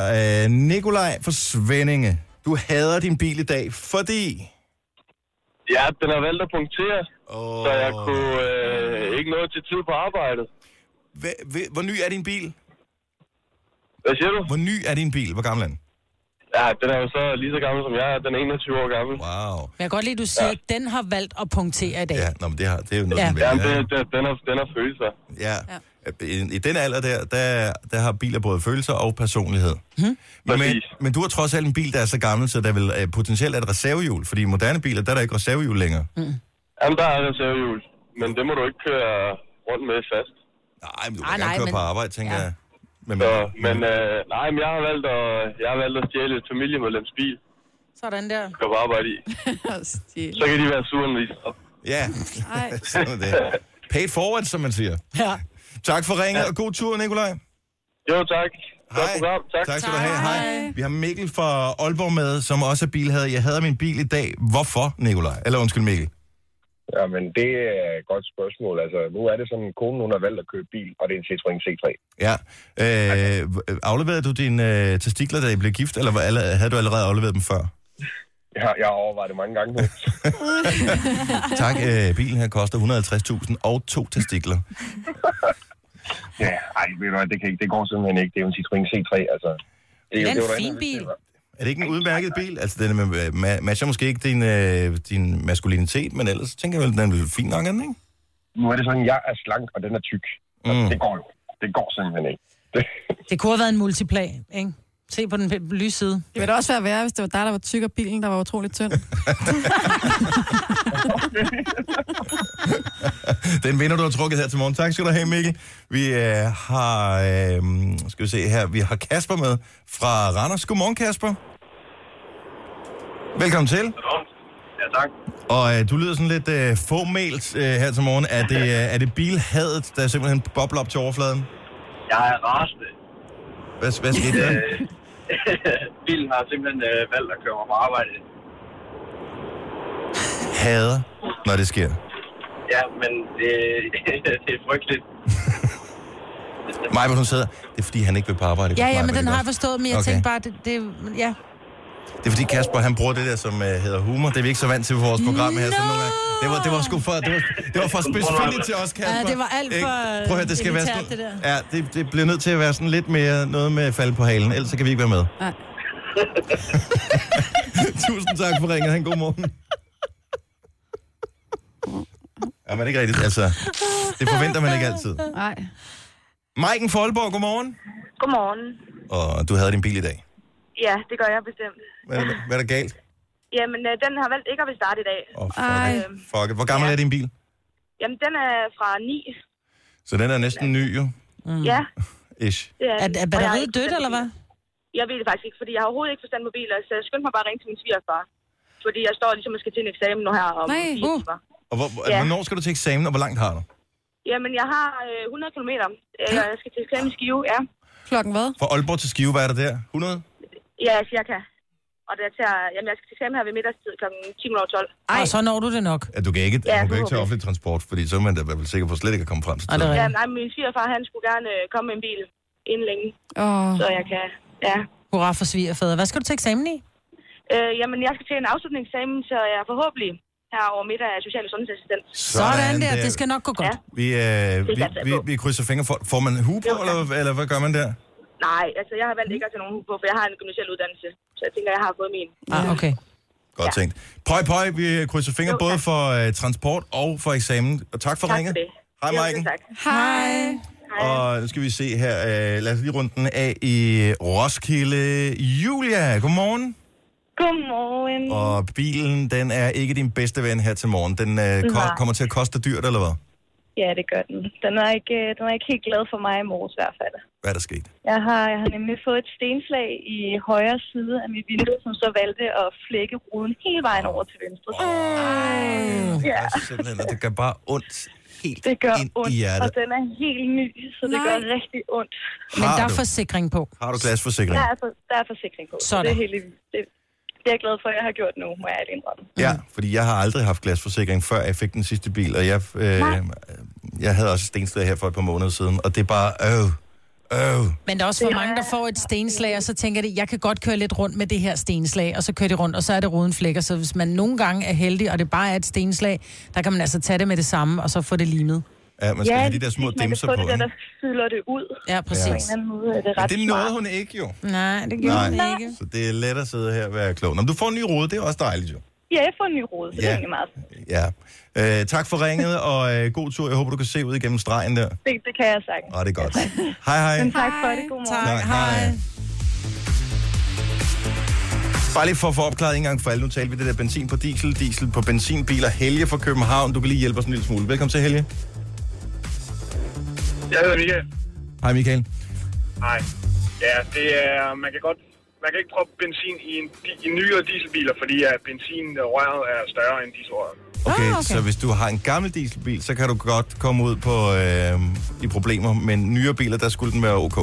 Øh, Nikolaj fra Svendinge, du hader din bil i dag, fordi... Ja, den har valgt at punktere, oh. så jeg kunne øh, ikke nå til tid på arbejdet. Hva- hva- Hvor ny er din bil? Hvad siger du? Hvor ny er din bil? Hvor gammel er den? Ja, den er jo så lige så gammel som jeg er. Den er 21 år gammel. Wow. Men jeg kan godt lide, at du siger, ja. at den har valgt at punktere i dag. Ja, nå, men det, har, det er jo noget, Ja. den vil. Ja, den, den, den, har, den har følelser. Ja. I, I den alder der, der, der har biler både følelser og personlighed. Hmm? Men, men, men du har trods alt en bil, der er så gammel, så der vil uh, potentielt er et reservehjul. Fordi i moderne biler, der er der ikke reservehjul længere. Mm. Jamen, der er reservehjul, men det må du ikke køre rundt med fast. Nej, men du Ah, kan gerne nej, køre men- på arbejde, tænker Ja. jeg. Men, Så, men øh, nej, men jeg har valgt at, jeg har valgt at stjæle et familiemedlems bil, Sådan der. der på arbejde i. Så kan de være sure, når de står. Ja, sådan er det. Paid forward, som man siger. Ja. Tak for ringet, og god tur, Nikolaj. Jo, tak. Hej. program. Tak. Tak skal du have. Hej. Vi har Mikkel fra Aalborg med, som også er bilhader. Jeg hader min bil i dag. Hvorfor, Nikolaj? Eller undskyld, Mikkel. Ja, men det er et godt spørgsmål. Altså, nu er det sådan, at konen hun har valgt at købe bil, og det er en Citroën C3. Ja. Øh, afleverede du dine øh, testikler, da I blev gift, eller var alle, havde du allerede afleveret dem før? Jeg, har- jeg har overvejet det mange gange nu. Tak. Øh, bilen her koster 150.000 og to testikler. ja, ej, ved du hvad, det, kan ikke, det går simpelthen ikke. Det er jo en Citroën C3, altså. Det, Det er jo en fin bil. Er det ikke en udmærket bil? Altså, den er- ma- matcher måske ikke din, øh, din maskulinitet, men ellers tænker jeg vel, den er fin nok, den, ikke? Nu er det sådan, jeg er slank, og den er tyk. Mm. Det går jo. Det går simpelthen ikke. Det kunne have været en multiplag, ikke? Se på den lyse side. Det ville da også være værre, hvis det var dig, der var tyk, og bilen, der var utrolig tynd. Den vinder, du har trukket her til morgen. Tak skal du have, Mikkel. Vi øh, har, øh, skal vi se her, vi har Kasper med fra Randers. Godmorgen, Kasper. Velkommen til. Ja, tak. Og øh, du lyder sådan lidt øh, fåmælt øh, her til morgen. Er det, øh, er det bilhadet, der simpelthen bobler op til overfladen? Jeg er rasende. Hvad, hvad skete der? Øh, bilen har simpelthen øh, valgt at køre mig på arbejde. Hader, når det sker. Ja, men det, det er frygteligt. Hvor hun sidder. Det er fordi, han ikke vil på arbejde. Ja, ja, men den har jeg forstået, men jeg Okay. tænkte bare, det, det, ja. Det er fordi Kasper, han bruger det der, som uh, hedder humor. Det er vi ikke så vant til på vores program her. Så nogle gange, det, var, det var sgu for, det var, det var for specifikt til os, Kasper. Ja, det var alt Ikke? for Prøv at høre, det skal være sådan, det der. Ja, det, det bliver nødt til at være sådan lidt mere noget med at falde på halen. Ellers så kan vi ikke være med. Nej. Tusind tak for ringet. Han god morgen. Ja, men det er ikke rigtigt. Altså, det forventer man ikke altid. Nej. Maiken Folborg, godmorgen. Godmorgen. Og du havde din bil i dag. Ja, det gør jeg bestemt. Hvad, er der- hvad er der galt? Jamen, øh, den har valgt ikke at vil starte i dag. Oh, fuck, fuck it. Hvor gammel Ja. er din bil? Jamen, den er fra 9. Så den er næsten ny, jo. Mm. Ja, Ish. det er, Er, den. er Og jeg har batteriet ikke dødt, forstand eller på hvad? biler. Jeg ved det faktisk ikke, fordi jeg har overhovedet ikke forstand på biler, så jeg skyndte mig bare at ringe til min svigerfar. Fordi jeg står ligesom og skal til en eksamen nu her om Nej, uh. timer. Og hvor, Ja. hvornår skal du til eksamen, og hvor langt har du? Jamen, jeg har øh, 100 km. Jeg skal til eksamen i Skive, ja. Klokken hvad? Fra Aalborg til Skive, hvad er der der? 100? Ja, cirka. Og det er til, at- jamen, jeg skal til eksamen her ved middagstid kl. 10.12. Ej, så når du det nok. Ja, du kan ikke, Ja, du kan ikke tage offentlig transport, fordi så er man da i hvert fald sikker på slet ikke at komme frem til det tiden. Ja, nej, min svigerfar, han skulle gerne øh, komme med en bil inden længe. Åh. Så jeg kan, ja. Hurra for svigerfædre. Hvad skal du til eksamen i? Øh, jamen, jeg skal til en afslutningseksamen, så jeg forhåbentlig her over middag er social- og sundhedsassistent. Sådan der. Det skal nok gå godt. Vi, øh, vi, vi, på. vi krydser fingre for. Får man hue på, eller, eller hvad gør man der? Nej, altså jeg har valgt ikke at tage nogen hue på, for jeg har en gymnasial uddannelse. Så jeg tænker, jeg har fået min. Ah, okay. Godt tænkt. Pøj, pøj, vi krydser fingre Jo, både tak. for uh, transport og for eksamen. Og tak for Tak ringet. for det. Hej, Jo, Maiken. tak. Hej. Og nu skal vi se her. Uh, lad os lige runde den af i Roskilde. Julia, godmorgen. Godmorgen. Og bilen, den er ikke din bedste ven her til morgen. Den ko- Nej. kommer til at koste dyrt, eller hvad? Ja, det gør den. Den er, ikke, øh, den er ikke helt glad for mig i morges i hvert fald. Hvad er der sket? Jeg har, jeg har nemlig fået et stenslag i højre side af mit vindue, som så valgte at flække ruden hele vejen over til venstre. Oh. Ja, Simpelthen, og det gør bare ondt helt det gør ind ondt, i og hjertet. den er helt ny, så det Nej. gør rigtig ondt. Men Har der er du? forsikring på. Har du glasforsikring? Der er, for, der er forsikring på, så Sådan. det er, helt, det, det er jeg glad for, at jeg har gjort nu, må jeg indrømme. Ja, fordi jeg har aldrig haft glasforsikring, før jeg fik den sidste bil, og jeg, øh, jeg havde også stensted her for et par måneder siden, og det er bare, øh, øh. Men der er også for mange, der får et stenslag, og så tænker de, jeg kan godt køre lidt rundt med det her stenslag, og så kører de rundt, og så er det ruden flækker. Så hvis man nogle gange er heldig, og det bare er et stenslag, der kan man altså tage det med det samme, og så få det limet. Ja, man skal have de der små man kan dimser få på, det der, der fylder det ud. Ja, præcis. På en eller anden måde er det ret det nåede hun ikke jo. Nej, det gjorde Nej. man ikke. Så det er let at sidde her og være klog. Nå, men du får en ny rode, det er også dejligt jo. Ja, jeg får en ny rode, så ja. det Ja. er egentlig meget. Ja. Øh, tak for ringet, og øh, god tur. Jeg håber, du kan se ud igennem stregen der. Det, det kan jeg sagtens. Ah, det er godt. Hej, hej. Men tak for det. God morgen. Tak, hej. Bare lige for at få opklaret en gang for alle. Nu talte vi det der benzin på diesel, diesel på benzinbiler. Helge fra København, du kan lige hjælpe os en lille smule. Velkommen til, Helge. Jeg hedder Michael. Hej, Michael. Nej. Ja, det er, man kan godt, man kan ikke proppe benzin i, en, i nyere dieselbiler, fordi at benzinrøret er større end dieselrøret. Okay, ah, okay, så hvis du har en gammel dieselbil, så kan du godt komme ud på øh, i problemer. Men nyere biler, der skulle den være ok.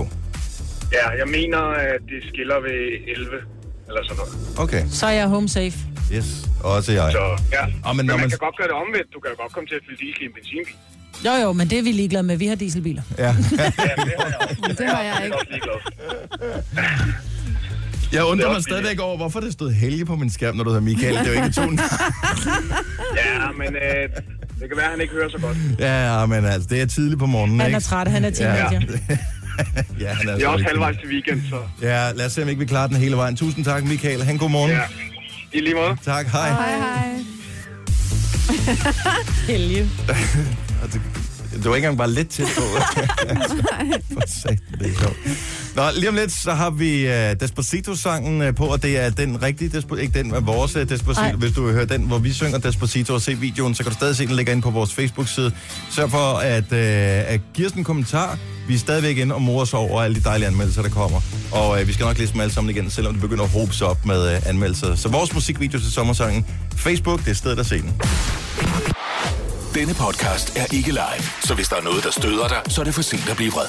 Ja, jeg mener, at det skiller ved 11 eller sådan noget. Okay, Så er jeg home safe. yes. Også jeg. Så ja, Ah, men men, når man, man- kan godt gøre det omvendt. Du kan jo godt komme til at fylde diesel i en benzinbil. Jo, jo, men det er vi ligeglade med. Vi har dieselbiler. Ja. Det har jeg ikke. Jeg undrer Det er mig også stadigvæk over, hvorfor det stod Helge på min skærm, når du hedder Michael. Det er jo ikke to Ja, men øh, det kan være, at han ikke hører så godt. Ja, men altså, det er tidligt på morgenen, Han ikke? er træt, han er teenager. Ja, ja han er, Det er også lidt halvvejs til weekend, så... Ja, lad os se, om ikke vi klarer den hele vejen. Tusind tak, Michael. Han god morgen. Ja, i lige måde. Tak, hej. Hej, hej. Helge. Og det, det var ikke engang bare lidt tæt på. For satan, det er sjovt. Nå, lige om lidt, så har vi uh, Despacito-sangen uh, på, og det er den rigtige Despacito, ikke den af vores uh, Despacito. Ej. Hvis du vil høre den, hvor vi synger Despacito og se videoen, så kan du stadig se den ligger inde på vores Facebook-side. Sørg for at, uh, at give os en kommentar. Vi er stadigvæk inde og morer os over alle de dejlige anmeldelser, der kommer. Og uh, vi skal nok læse dem alle sammen igen, selvom det begynder at hobe sig op med uh, anmeldelser. Så vores musikvideo til sommersangen, Facebook, det er stedet at se den. Denne podcast er ikke live, så hvis der er noget, der støder dig, så er det for sent at blive vred.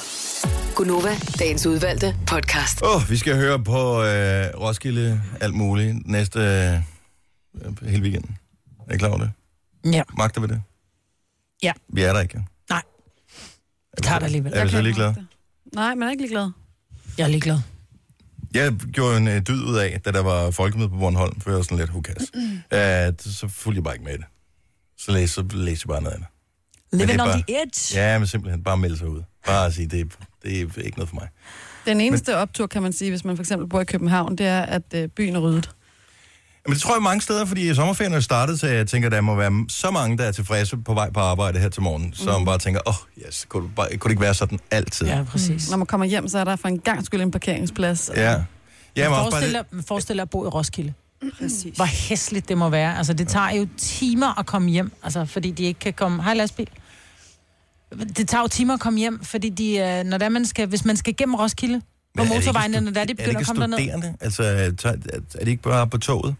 Gunova, dagens udvalgte podcast. Åh, oh, vi skal høre på øh, Roskilde alt muligt næste øh, hele weekenden. Er I klar over det? Ja. Magter vi det? Ja. Vi er der ikke. Nej. Vi tager det alligevel. Er vi så ligeglade? Nej, man er ikke ligeglad. Jeg er ligeglad. Jeg gjorde en øh, dyd ud af, da der var folkemøde på Bornholm, for jeg var sådan lidt hukas. At så fulgte jeg bare ikke med i det. Så læste, så jeg bare noget andet. Living det er on bare- the edge. Ja, men simpelthen bare melde sig ud. Bare at sige, det, er- det er ikke noget for mig. Den eneste Men... optur, kan man sige, hvis man for eksempel bor i København, det er, at øh, byen er ryddet. Men det tror jeg mange steder, fordi sommerferien er startet, så jeg tænker, der må være så mange, der er tilfredse på vej på arbejde her til morgen, som Mm. bare tænker, åh, oh, yes, kunne, du bare, kunne det ikke være sådan altid? Ja, præcis. Når man kommer hjem, så er der for en gang skyld en parkeringsplads. Ja. Ja, Ja, også bare forestil, det, dig, forestil dig at bo i Roskilde. Præcis. Hvor hæsligt det må være. Altså, det tager jo timer at komme hjem, altså, fordi de ikke kan komme... Hej, lastbil. Det tager jo timer at komme hjem, fordi de, øh, når det er, man skal, hvis man skal gennem Roskilde på er det stu- når det er, de Er det begynder ikke at komme derned. Altså, er de ikke bare på toget?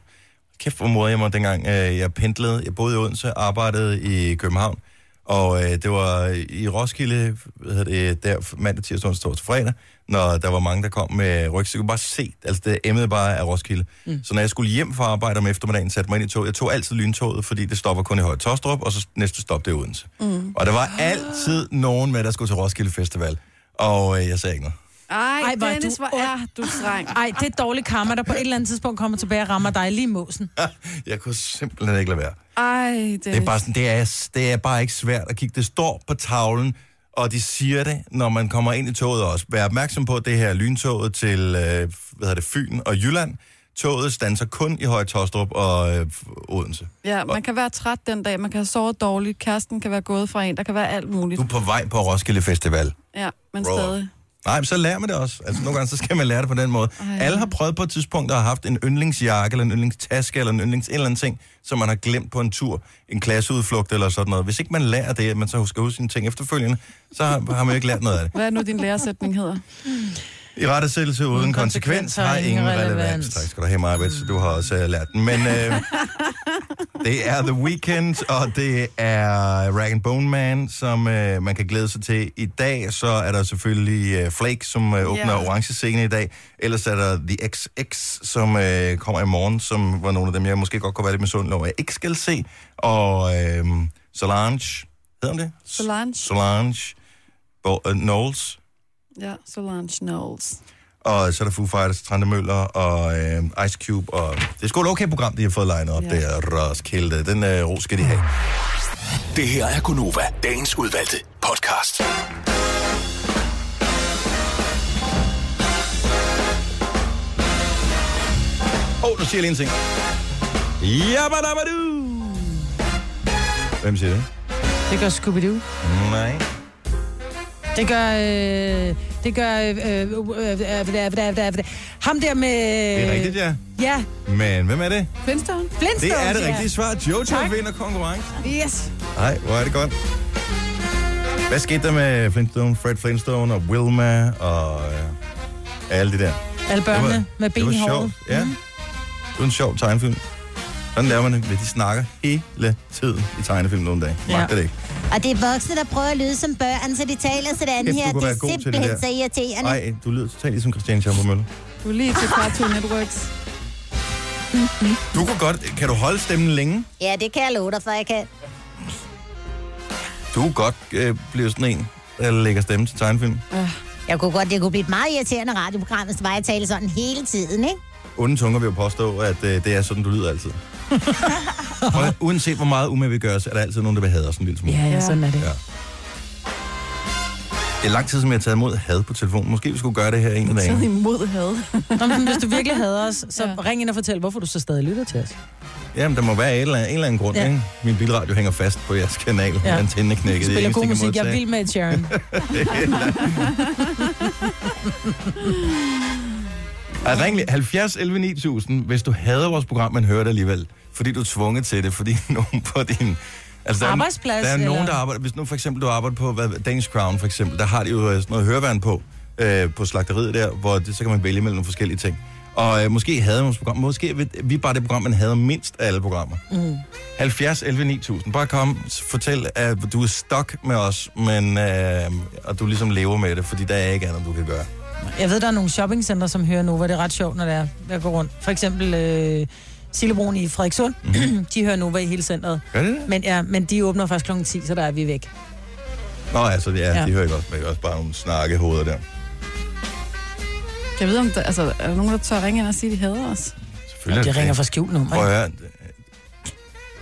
Kæft, hvor moder jeg mig dengang, øh, jeg pendlede. Jeg boede i Odense, arbejdede i København. Og øh, det var i Roskilde, hvad hedder det, der mandag, tirsdag, onsdag, torsdag, fredag, når der var mange, der kom med ryg, så kunne bare se, altså det emmede bare af Roskilde. Mm. Så når jeg skulle hjem fra arbejde om eftermiddagen, satte mig ind i toget. Jeg tog altid lyntoget, fordi det stopper kun i Høje Tostrup, og så næste stop, det er Odense. Mm. Og der var altid nogen med, der skulle til Roskilde Festival. Og øh, jeg sagde ikke noget. Ej, Ej, hvor er Dennis, du hvor er du streng. Ej, det er dårlig karma, der på et eller andet tidspunkt kommer tilbage og rammer dig lige i måsen. Jeg kunne simpelthen ikke lade være. Ej, Dennis. Det er, bare sådan, det, er, det er bare ikke svært at kigge. Det står på tavlen, og de siger det, når man kommer ind i toget også. Vær opmærksom på, at det her er lyntoget til øh, hvad hedder det, Fyn og Jylland. Toget standser kun i Høje Tostrup og øh, Odense. Ja, man kan være træt den dag, man kan have sovet dårligt, kæresten kan være gået fra en, der kan være alt muligt. Du er på vej på Roskilde Festival. Ja, men Bro. stadig. Nej, men så lærer man det også. Altså, nogle gange så skal man lære det på den måde. Ej. Alle har prøvet på et tidspunkt at have haft en yndlingsjakke, eller en yndlingstaske, eller en yndlings eller andet ting, som man har glemt på en tur, en klasseudflugt eller sådan noget. Hvis ikke man lærer det, at man så husker ud sine ting efterfølgende, så har, har man jo ikke lært noget af det. Hvad er nu din læresætning hedder? I rettesættelse uden konsekvens har ingen relevans. Tak skal du have, Maja, så du har også uh, lært den. Men uh, det er The Weeknd, og det er Rag and Bone Man, som uh, man kan glæde sig til i dag. Så er der selvfølgelig uh, Flake, som uh, åbner yeah. orange scene i dag. Ellers er der The XX, som uh, kommer i morgen, som var nogle af dem, jeg måske godt kunne være lidt misundelig over, jeg ikke skal se. Og uh, Solange, hedder hun det? Solange. Solange. Bo- uh, Knowles. Ja, Solange Knowles. Og så er der Foo Fighters, Trante Møller og øh, Ice Cube. Og det er sgu et okay program, de har fået legnet op Ja. der. Roskilde, den øh, ro skal de have. Det her er Gunova, dagens udvalgte podcast. Åh, oh, nu siger jeg lige en ting. Jabadabadu! Hvem siger det? Det gør Scooby-Doo. Nej. Det gør... Øh, det gør... Øh, øh, øh, øh, øh, øh, ham der med... Det er rigtigt, ja. Ja, Men hvem er det? Flintstone. Flintstones, Det er det ja. rigtige svar. Jojo Tak. vinder konkurrencen. Yes. Nej, hvor er det godt. Hvad skete der med Flintstone, Fred Flintstone og Wilma og øh, alle de der? Alle børnene var- med ben i håret. sjovt, Ja, det var en sjov tegnefilm. Sådan laver man det. De snakker hele tiden i tegnefilm nogle dage. Ja. Magter det ikke. Og det er voksne, der prøver at lyde som børn, så de taler sådan her. Det er det simpelthen der. så irriterende. Nej, du lyder totalt ligesom Christiane Schamper Du er lige til Cartoon Networks. Du kunne godt... Kan du holde stemmen længe? Ja, det kan jeg love dig for, jeg kan. Du kunne godt øh, blive sådan en, der lægger stemme til tegnefilm. Jeg kunne godt, det kunne blive et meget irriterende radioprogram, hvis det var, jeg talte sådan hele tiden, ikke? Onde tunger vil jo påstå, at øh, det er sådan, du lyder altid. Og uanset hvor meget umage vi gør os, er der altid nogen, der vil have os en lille smule. Ja, ja, sådan er det. Ja. Det er lang tid, som jeg har taget imod had på telefonen. Måske vi skulle gøre det her en af Taget dagene. imod had. Nå, men hvis du virkelig hader os, så ja. ring ind og fortæl, hvorfor du så stadig lytter til os. Jamen, der må være en eller anden, en eller anden grund, Ja. ikke? Min bilradio hænger fast på jeres kanal. Ja. Antenne knækket. Det er Spiller god musik. Jeg er kan vild med Ed Sheeran. Ej, ring lige 70 11 9000, hvis du hader vores program, men hører det alligevel. Fordi du er tvunget til det, fordi nogen på din... Altså, der er, Arbejdsplads, Der er nogen, eller? der arbejder... Hvis nu for eksempel du arbejder på hvad, Danish Crown, for eksempel, der har de jo øh, sådan noget høreværn på, øh, på slagteriet der, hvor det, så kan man vælge mellem nogle forskellige ting. Og øh, måske hader vores program. Måske vi, er bare det program, man hader mindst af alle programmer. Mm. 70 11 9000. Bare kom, fortæl, at du er stok med os, men øh, og du ligesom lever med det, fordi der er ikke andet, du kan gøre. Jeg ved, der er nogle shoppingcenter, som hører Nova. Det er ret sjovt, når det er, jeg går rundt. For eksempel øh, Sillebroen i Frederikssund. Mm. de hører Nova i hele centret. Gør det det? Men, ja, men de åbner først kl. 10, så der er vi væk. Nå, altså, ja, Ja. ja. de hører ikke også, men også bare nogle snakkehoveder der. Jeg ved, om der, altså, er der nogen, der tør ringe ind og sige, at de hader os? Selvfølgelig de er det ringer fra skjult nummer. Prøv at høre.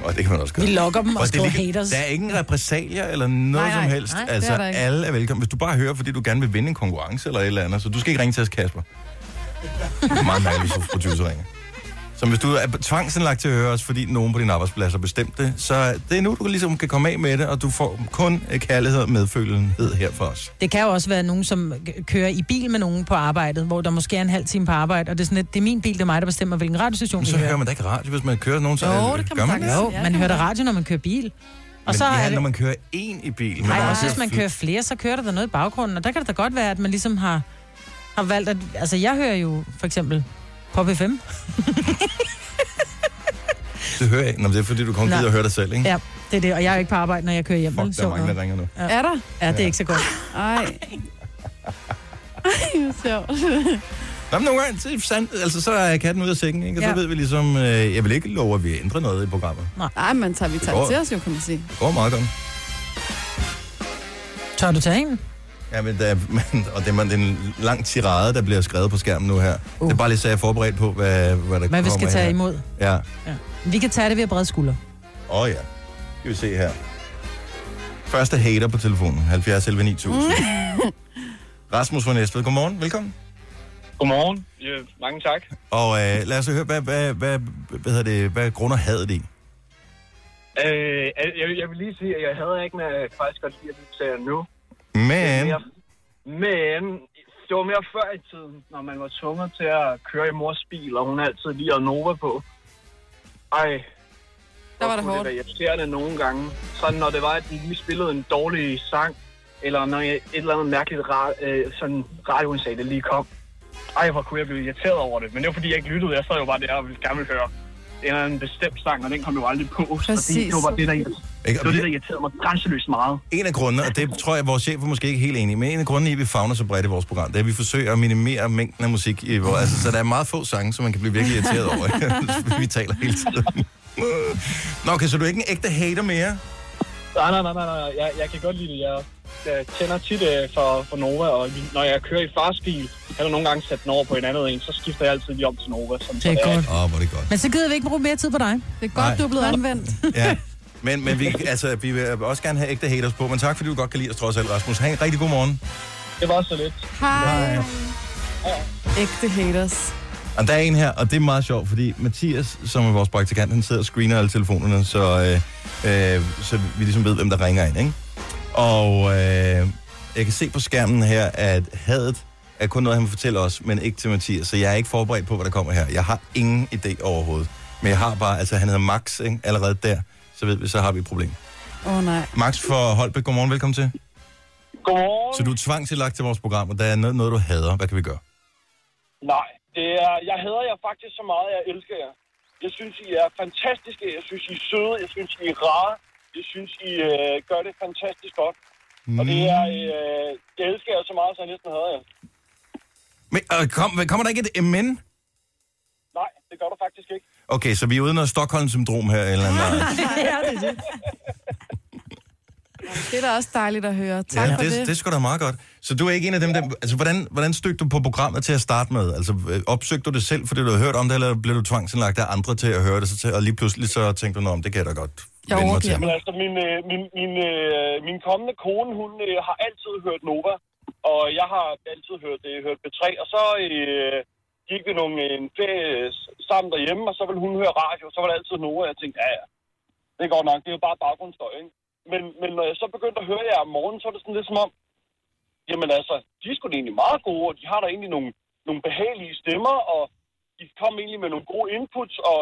Og det kan man også gøre. Vi logger dem og det skriver haters. Der er ingen repressalier eller noget Nej, nej, som helst. nej, det altså, er der ikke. alle er velkommen. Hvis du bare hører, fordi du gerne vil vinde en konkurrence eller et eller andet, så du skal ikke ringe til os, Kasper. Det er meget mærkeligt, hvis producer ringer. Så hvis du er tvangsindlagt til at høre os, fordi nogen på din arbejdsplads har bestemt det, så det er nu, du ligesom kan komme af med det, og du får kun kærlighed og medfølenhed her for os. Det kan jo også være nogen, som kører i bil med nogen på arbejdet, hvor der måske er en halv time på arbejde, og det er sådan, at det er min bil, det er mig, der bestemmer, hvilken radiostation Men så hører. man da ikke radio, hvis man kører nogen, så Jo, det kan gør man det? Jo, man hører da radio, når man kører bil. Og Men så ja, er det... når man kører en i bil. men Nej, også hvis man kører flere, så kører der da noget i baggrunden, og der kan det da godt være, at man ligesom har, har valgt at... Altså, jeg hører jo for eksempel Pop FM. Det hører jeg ikke. Nå, men det er fordi, du kun Nej. gider at høre dig selv, ikke? Ja, det er det, og jeg er jo ikke på arbejde, når jeg kører hjem. Fuck, der er mange, der ringer nu. Ja. Er der? Ja, det er ikke så godt. Ej. Ej, hvor sjovt. Nå, men nogle gange, er sandt, altså, så er katten ud af sækken, ikke? Og så Ja. ved vi ligesom, øh, jeg vil ikke love, at vi ændrer noget i programmet. Nej, men tager vi tager det til os jo, kan man sige. Det går meget godt. Tør du tage en? Ja, men der, er- men, og det er, en lang tirade, der bliver skrevet på skærmen nu her. Uh. Det er bare lige så jeg er forberedt på, hvad, hvad der Hvad vi kommer skal tage her. imod. Ja. Ja. Vi kan tage det ved at brede skuldre. Åh oh, ja. Skal vi se her. Første hater på telefonen. 70 11 9000. Rasmus fra Næstved. Godmorgen. Velkommen. Godmorgen. Ja, mange tak. Og øh, lad os høre, hvad, hvad, hvad, hvad, hedder det, hvad grunder hadet i? Øh, jeg, jeg vil lige sige, at jeg havde ikke med faktisk godt lide, at sagde nu. Men... Mere, men det var mere før i tiden, når man var tvunget til at køre i mors bil, og hun altid lige havde Nova på. Ej. Der var det hårdt. Det var irriterende nogle gange. Sådan når det var, at de lige spillede en dårlig sang, eller når jeg, et eller andet mærkeligt ra- øh, sådan radioindslag, det lige kom. Ej, hvor kunne jeg blive irriteret over det. Men det var fordi, jeg ikke lyttede. Jeg sad jo bare der og ville gerne ville høre eller anden bestemt sang, og den kom jo aldrig på. Fordi Præcis. det var bare det, der, det, var det, der irriterede mig grænseløst meget. En af grundene, og det tror jeg, vores chef er måske ikke helt enig men en af grundene at vi fagner så bredt i vores program, det er, at vi forsøger at minimere mængden af musik. I vores, altså, så der er meget få sange, som man kan blive virkelig irriteret over. ikke? vi taler hele tiden. Nå, okay, så du er ikke en ægte hater mere? Nej, nej, nej, nej, nej. Jeg, jeg kan godt lide det. Jeg, jeg tænder tit øh, for, for Nova, og når jeg kører i fars bil, kan jeg nogle gange sætte den over på en anden en, så skifter jeg altid lige om til Nova. Sådan, Det er så godt. Åh, oh, hvor er det godt. Men så gider vi ikke bruge mere tid på dig. Det er godt, Nej. du er blevet anvendt. Ja. Men, men vi, altså, vi vil også gerne have ægte haters på, men tak fordi du godt kan lide os trods alt, Rasmus. Ha' en rigtig god morgen. Det var så lidt. Hej. Ægte haters. Og der er en her, og det er meget sjovt, fordi Mathias, som er vores praktikant, han sidder og screener alle telefonerne, så, øh, øh, så vi ligesom ved, hvem der ringer ind, ikke? Og øh, jeg kan se på skærmen her, at hadet er kun noget, han vil fortælle os, men ikke til Mathias, så jeg er ikke forberedt på, hvad der kommer her. Jeg har ingen idé overhovedet. Men jeg har bare, altså han hedder Max, ikke? allerede der, så ved vi, så har vi et problem. Åh oh, nej. Max fra Holbæk, godmorgen, velkommen til. Godmorgen. Så du er tvangsindlagt til vores program, og der er noget, noget du hader. Hvad kan vi gøre? Nej, det er, jeg hader jer faktisk så meget, jeg elsker jer. Jeg synes, I er fantastiske. Jeg synes, I er søde. Jeg synes, I er rare. Jeg synes, I øh, gør det fantastisk godt. Mm. Og det er, øh, jeg elsker jer så meget, så jeg næsten hader jer. Men, øh, kom, kommer der ikke et men? Nej, det gør du faktisk ikke. Okay, så vi er ude i noget Stockholm-syndrom her, eller andet. ja, det er det. Det er da også dejligt at høre. Tak ja, for det, det. det er sgu da meget godt. Så du er ikke en af dem, der... Altså, hvordan, hvordan stødte du på programmet til at starte med? Altså, øh, opsøgte du det selv, fordi du havde hørt om det, eller blev du tvangsindlagt af andre til at høre det, så til, og lige pludselig så tænkte du, "Nå, men det kan jeg da godt Jeg vende mig til. Men altså, min, øh, min, min, øh, min kommende kone, hun har altid hørt Nova, og jeg har altid hørt, hørt B3, og så øh, gik vi nogle, en ferie sammen derhjemme, og så ville hun høre radio, så var det altid Nova, og jeg tænkte, ja, ja, det er godt nok, det er jo bare baggrundsstøj, ikke? Men, men når jeg så begyndte at høre jer om morgenen, så er det sådan lidt som om, jamen altså, de er sgu da egentlig meget gode, og de har da egentlig nogle, nogle behagelige stemmer, og de kom egentlig med nogle gode inputs, og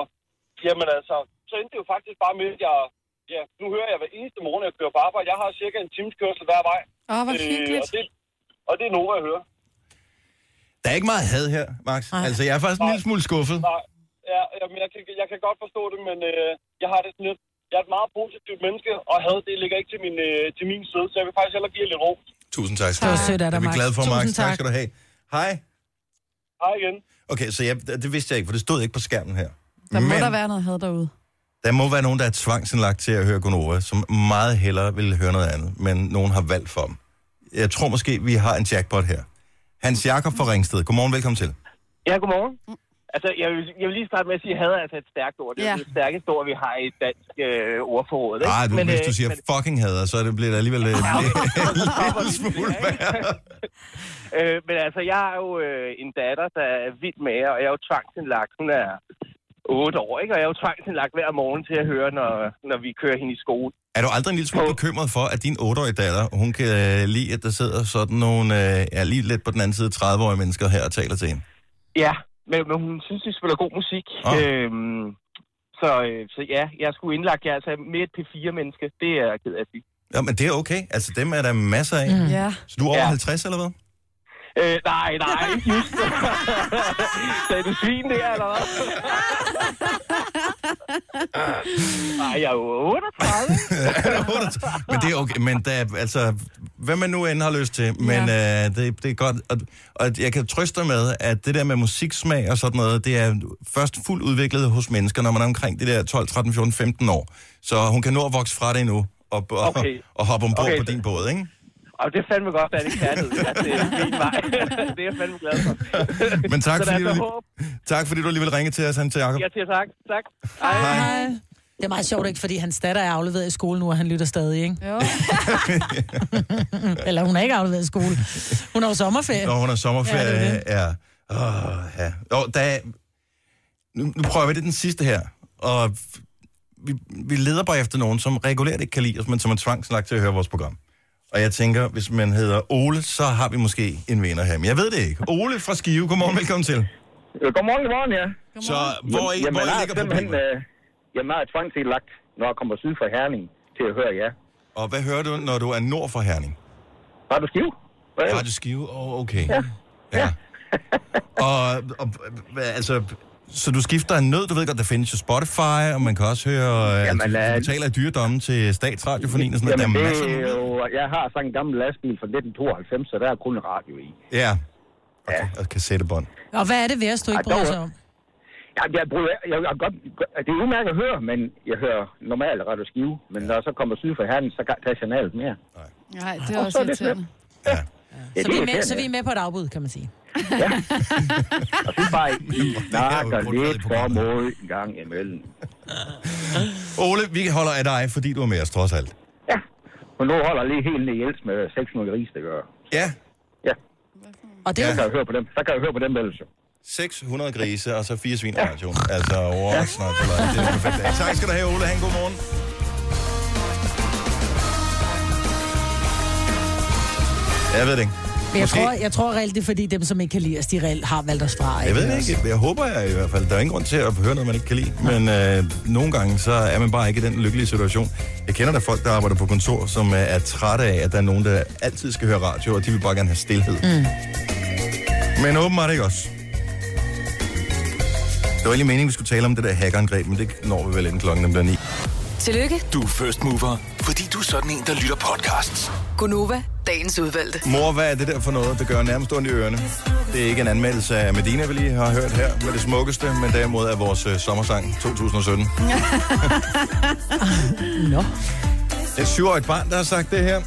jamen altså, så endte det jo faktisk bare med, at jeg, ja, nu hører jeg hver eneste morgen, jeg kører på arbejde. Jeg har cirka en times kørsel hver vej. Åh, hvor Øh, og, det, og det er Nova, jeg hører. Der er ikke meget had her, Max. Altså, jeg er faktisk en lille smule skuffet. Nej, ja, jamen, jeg, kan, jeg kan godt forstå det, men øh, jeg har det sådan lidt, jeg er et meget positivt menneske, og had, det ligger ikke til min, øh, til min side, så jeg vil faktisk hellere give jer lidt ro. Tusind tak. Det var sødt af dig, Det er vi Max. glade for, Max. Tusind Tak tak. skal du have. Hej. Hej igen. Okay, så jeg, det vidste jeg ikke, for det stod ikke på skærmen her. Der må Men der være noget had derude. der må være nogen, der er tvangsindlagt til at høre Gonova, som meget hellere vil høre noget andet, men nogen har valgt for dem. Jeg tror måske, vi har en jackpot her. Hans Jakob fra Ringsted. Godmorgen, velkommen til. Ja, godmorgen. Altså, jeg vil, jeg vil lige starte med at sige, at hader er altså et stærkt ord. Det er Ja. det stærkeste ord, vi har i dansk øh, ordforråd. Ikke? Nej, du, men, hvis øh, du siger fucking hader, så er det bliver det alligevel øh, en lille smule værre. øh, men altså, jeg har jo øh, en datter, der er vild med jer, og jeg er jo tvangsindlagt. Hun er 8 år, ikke? Og jeg er jo tvangsindlagt hver morgen til at høre, når, når vi kører hende i skole. Er du aldrig en lille smule bekymret for, at din 8-årige datter, hun kan øh, lide, at der sidder sådan nogle, øh, ja, lige lidt på den anden side, 30-årige mennesker her og taler til hende? Ja, men, men hun synes, vi spiller god musik. Åh. Øhm, så, øh, så ja, jeg skulle indlagt jer altså med et P4-menneske. Det er jeg ked af at sige. Ja, men det er okay. Altså, dem er der masser af. Mm. Ja. Så du er over Ja. 50, eller hvad? Øh, nej, nej, ikke just. Sagde du svin der, eller hvad? Nej, jeg er jo 38. men det er okay. Men der, er, altså, hvad man nu end har lyst til, men ja. øh, det, det er godt. Og, og jeg kan trøste dig med, at det der med musiksmag og sådan noget, det er først fuldt udviklet hos mennesker, når man er omkring det der 12, 13, 14, 15 år. Så hun kan nå at vokse fra det endnu og, og, Okay. og hoppe ombord Okay, på så- din båd, ikke? Og det er fandme godt, at det er kærlighed. At det er min vej. det er jeg fandme glad for. Men tak, fordi du, håb. tak fordi du alligevel ringede til os, han til Jacob. Jeg siger tak. Tak. Hej. Det er meget sjovt, ikke? Fordi hans datter er afleveret i skole nu, og han lytter stadig, ikke? Jo. Eller hun er ikke afleveret i skole. Hun har jo sommerferie. Når hun har sommerferie, Ja, det er ja. det. ja. Åh, ja. Jo, der er, nu, nu prøver vi det den sidste her, og vi, vi leder bare efter nogen, som regulært ikke kan lide os, men som er tvangslagt til at høre vores program. Og jeg tænker, hvis man hedder Ole, så har vi måske en vinder her. Men jeg ved det ikke. Ole fra Skive, godmorgen, velkommen til. Øh, Godmorgen, godmorgen, ja. Så hvor I- hvor jeg er ligger simpelthen, øh, Jamen, jeg er tvangsindlagt, når jeg kommer syd fra Herning til at høre jer. Og hvad hører du, når du er nord for Herning? Radio Skive. Radio Skive, oh, okay. Ja. ja. og, og hvad, altså, så du skifter en nød, du ved godt, der findes jo Spotify, og man kan også høre, Jamen, Jamen, altså, øh, du betaler i dyredommen til statsradiofonien og sådan Jamen, noget. Der er det er jo, jeg har sådan en gammel lastbil fra 1992, så der er kun radio i. Ja. Okay, og kassettebånd. Og hvad er det værste, du ikke bryder sig om? Ja, jeg, bruger, jeg, jeg, godt, det er udmærket at høre, men jeg hører normalt Radio Skive. Men når jeg så kommer syd fra Herning, så tager jeg signalet mere. Nej, det er Og også så er det irriterende. Ja, Så det vi, er er med, så vi er med på et afbud, kan man sige. Og så bare I snakker lidt for mod en gang imellem. Ole, vi holder af dig, fordi du er med os, trods alt. Og nu holder jeg lige helt ned i Jels med 600 gris, det gør. Ja. Ja. Og det så kan jeg høre på dem. Så kan jeg høre på dem ellers. jo. 600 grise, og så fire svin radioen. Altså, over snart så langt. Det er perfekt. Tak skal du have, Ole. Ha' en god morgen. Jeg ved det ikke. Men jeg Måske- tror, jeg tror reelt, det er fordi dem, som ikke kan lide os, de reelt har valgt os fra. Jeg ved det ikke. Jeg håber jeg i hvert fald. Der er ingen grund til at høre noget, man ikke kan lide. Men øh, nogle gange, så er man bare ikke i den lykkelige situation. Jeg kender der folk, der arbejder på kontor, som øh, er trætte af, at der er nogen, der altid skal høre radio, og de vil bare gerne have stillhed. Mm. Men åbenbart ikke også. Det var egentlig meningen, vi skulle tale om det der hackerangreb, men det når vi vel inden klokken bliver ni. Tillykke, Du er first mover, fordi du er sådan en, der lytter podcasts. Gunova, dagens udvalgte. Mor, hvad er det der for noget, der gør nærmest ondt i ørerne? Det er ikke en anmeldelse af Medina, vi lige har hørt her med det smukkeste, men derimod af vores øh, sommersang 2017. Nå. Et syvårigt barn, der har sagt det her.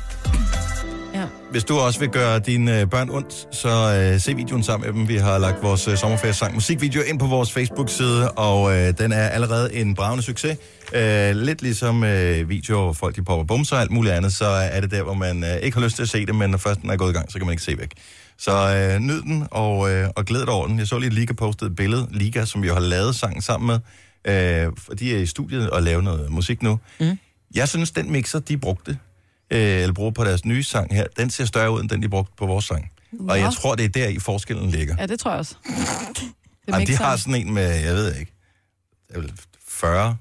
Hvis du også vil gøre dine øh, børn ondt, så øh, se videoen sammen med dem. Vi har lagt vores øh, sommerferiesang musikvideo ind på vores Facebook-side, og øh, den er allerede en bravende succes. Øh, lidt ligesom øh, videoer, hvor folk de popper bumser og alt muligt andet, så er det der, hvor man øh, ikke har lyst til at se det, men når først den er gået i gang, så kan man ikke se væk. Så øh, nyd den, og, øh, og glæd dig over den. Jeg så lige Liga postet et billede, Liga, som vi jo har lavet sangen sammen med, øh, de er i studiet og laver noget musik nu. Mm. Jeg synes, den mixer, de brugte, øh, eller bruger på deres nye sang her, den ser større ud, end den, de brugte på vores sang. Nå. Og jeg tror, det er der i forskellen ligger. Ja, det tror jeg også. Det Jamen, de har sådan en med, jeg ved ikke, det er vel 40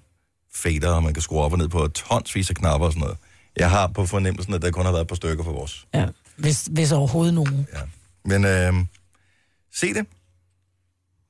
fader, og man kan skrue op og ned på tonsvis af knapper og sådan noget. Jeg har på fornemmelsen, at der kun har været et par stykker for vores. Ja, hvis, hvis overhovedet nogen. Ja. Men øh, se det.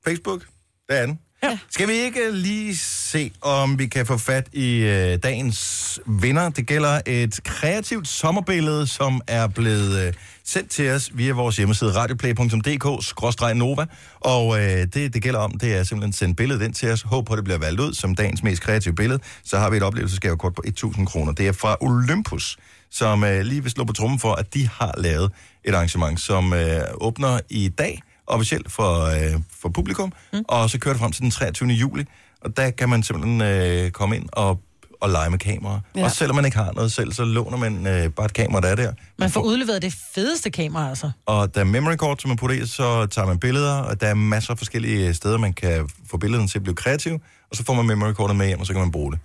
Facebook, der er den. Ja. Skal vi ikke øh, lige se, om vi kan få fat i øh, dagens vinder? Det gælder et kreativt sommerbillede, som er blevet øh, sendt til os via vores hjemmeside radioplay.dk-nova. Og øh, det, det gælder om, det er simpelthen at sende billedet ind til os. Håb på, at det bliver valgt ud som dagens mest kreative billede. Så har vi et oplevelsesgavekort på 1.000 kroner. Det er fra Olympus, som øh, lige vil slå på trummen for, at de har lavet et arrangement, som øh, åbner i dag officielt for, øh, for publikum, mm. og så kører det frem til den 23. juli, og der kan man simpelthen øh, komme ind og, og lege med kameraer. Ja. Ja. Og selvom man ikke har noget selv, så låner man øh, bare et kamera, der er der. Man får udleveret det fedeste kamera, altså. Og der er memory card, som man putter i, så tager man billeder, og der er masser af forskellige steder, man kan få billederne til at blive kreative. og så får man memory cordet med hjem, og så kan man bruge det.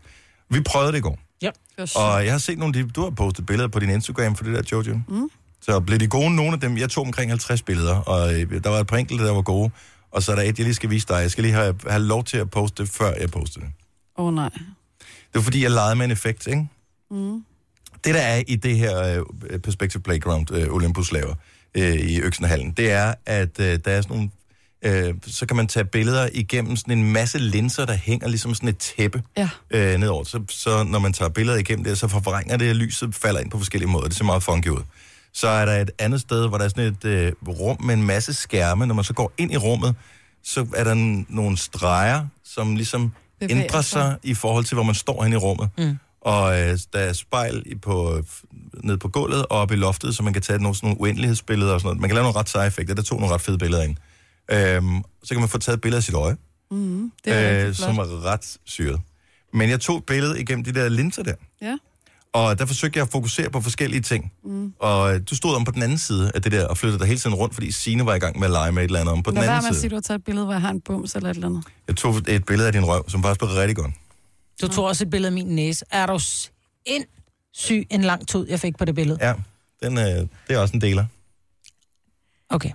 Vi prøvede det i går. Ja. Og jeg har set nogle af de, du har postet billeder på din Instagram for det der, Jojo. Mm. Så blev de gode, nogle af dem, jeg tog omkring 50 billeder, og øh, der var et par enkelte, der var gode, og så er der et, jeg lige skal vise dig. Jeg skal lige have, have lov til at poste det, før jeg poster det. Åh oh, nej. Det var fordi, jeg legede med en effekt, ikke? Mm. Det, der er i det her øh, Perspective Playground, øh, Olympus laver øh, i Øksenhallen, det er, at øh, der er sådan nogle... Øh, så kan man tage billeder igennem sådan en masse linser, der hænger ligesom sådan et tæppe Ja. øh, nedover. Så, så når man tager billeder igennem det, så forvrænger det, og lyset falder ind på forskellige måder. Det ser meget funky ud. Så er der et andet sted, hvor der er sådan et øh, rum med en masse skærme. Når man så går ind i rummet, så er der n- nogle streger, som ligesom Bevæger ændrer sig. sig i forhold til, hvor man står hen i rummet. Mm. Og øh, der er spejl i på, nede på gulvet og oppe i loftet, så man kan tage nogle, sådan nogle uendelighedsbilleder og sådan noget. Man kan lave nogle ret seje effekter. Der tog nogle ret fede billeder ind. Øhm, så kan man få taget et billede af sit øje, Mm. Det er øh, som er ret syret. Men jeg tog et billede igennem de der linser der, Ja. Og der forsøgte jeg at fokusere på forskellige ting. Mm. Og øh, du stod om på den anden side af det der, og flyttede dig hele tiden rundt, fordi Signe var i gang med at lege med et eller andet om på Lad den være anden med at sige, side. at du har taget et billede, hvor jeg har en bums eller et eller andet. Jeg tog et billede af din røv, som faktisk blev rigtig godt. Du tog også et billede af min næse. Er du ind syg en lang tud, jeg fik på det billede? Ja, den, øh, det er også en deler. Okay.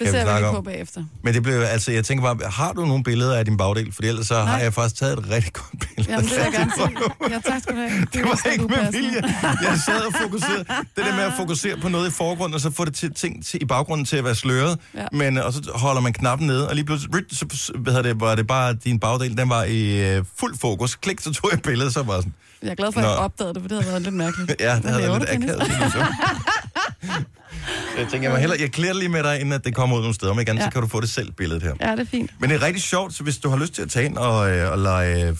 Det vi ser vi snakke lige på bagefter. Men det blev, altså, jeg tænker bare, har du nogle billeder af din bagdel? For ellers så har jeg faktisk taget et rigtig godt billede. Jamen, det vil jeg gerne se. Ja, tak skal du have. Det var ikke med vilje. Jeg sad og fokuserede. Det der med at fokusere på noget i forgrunden, og så få det til, ting til, i baggrunden til at være sløret. Ja. Men, øh, og så holder man knappen nede, og lige pludselig så hvad det, var det bare, din bagdel, den var i øh, fuld fokus. Klik, så tog jeg billedet, så var sådan. Jeg er glad for, at jeg Nå. opdagede det, for det havde været lidt mærkeligt. Ja, det Hvad havde laver været du, lidt Dennis? akavet. Jeg tænker, jeg, må hellere, jeg klæder lige med dig, inden at det kommer ud nogle steder. Men igen, ja. Ja. så kan du få det selv, billedet her. Ja, det er fint. Men det er rigtig sjovt, så hvis du har lyst til at tage ind og, øh, og lege,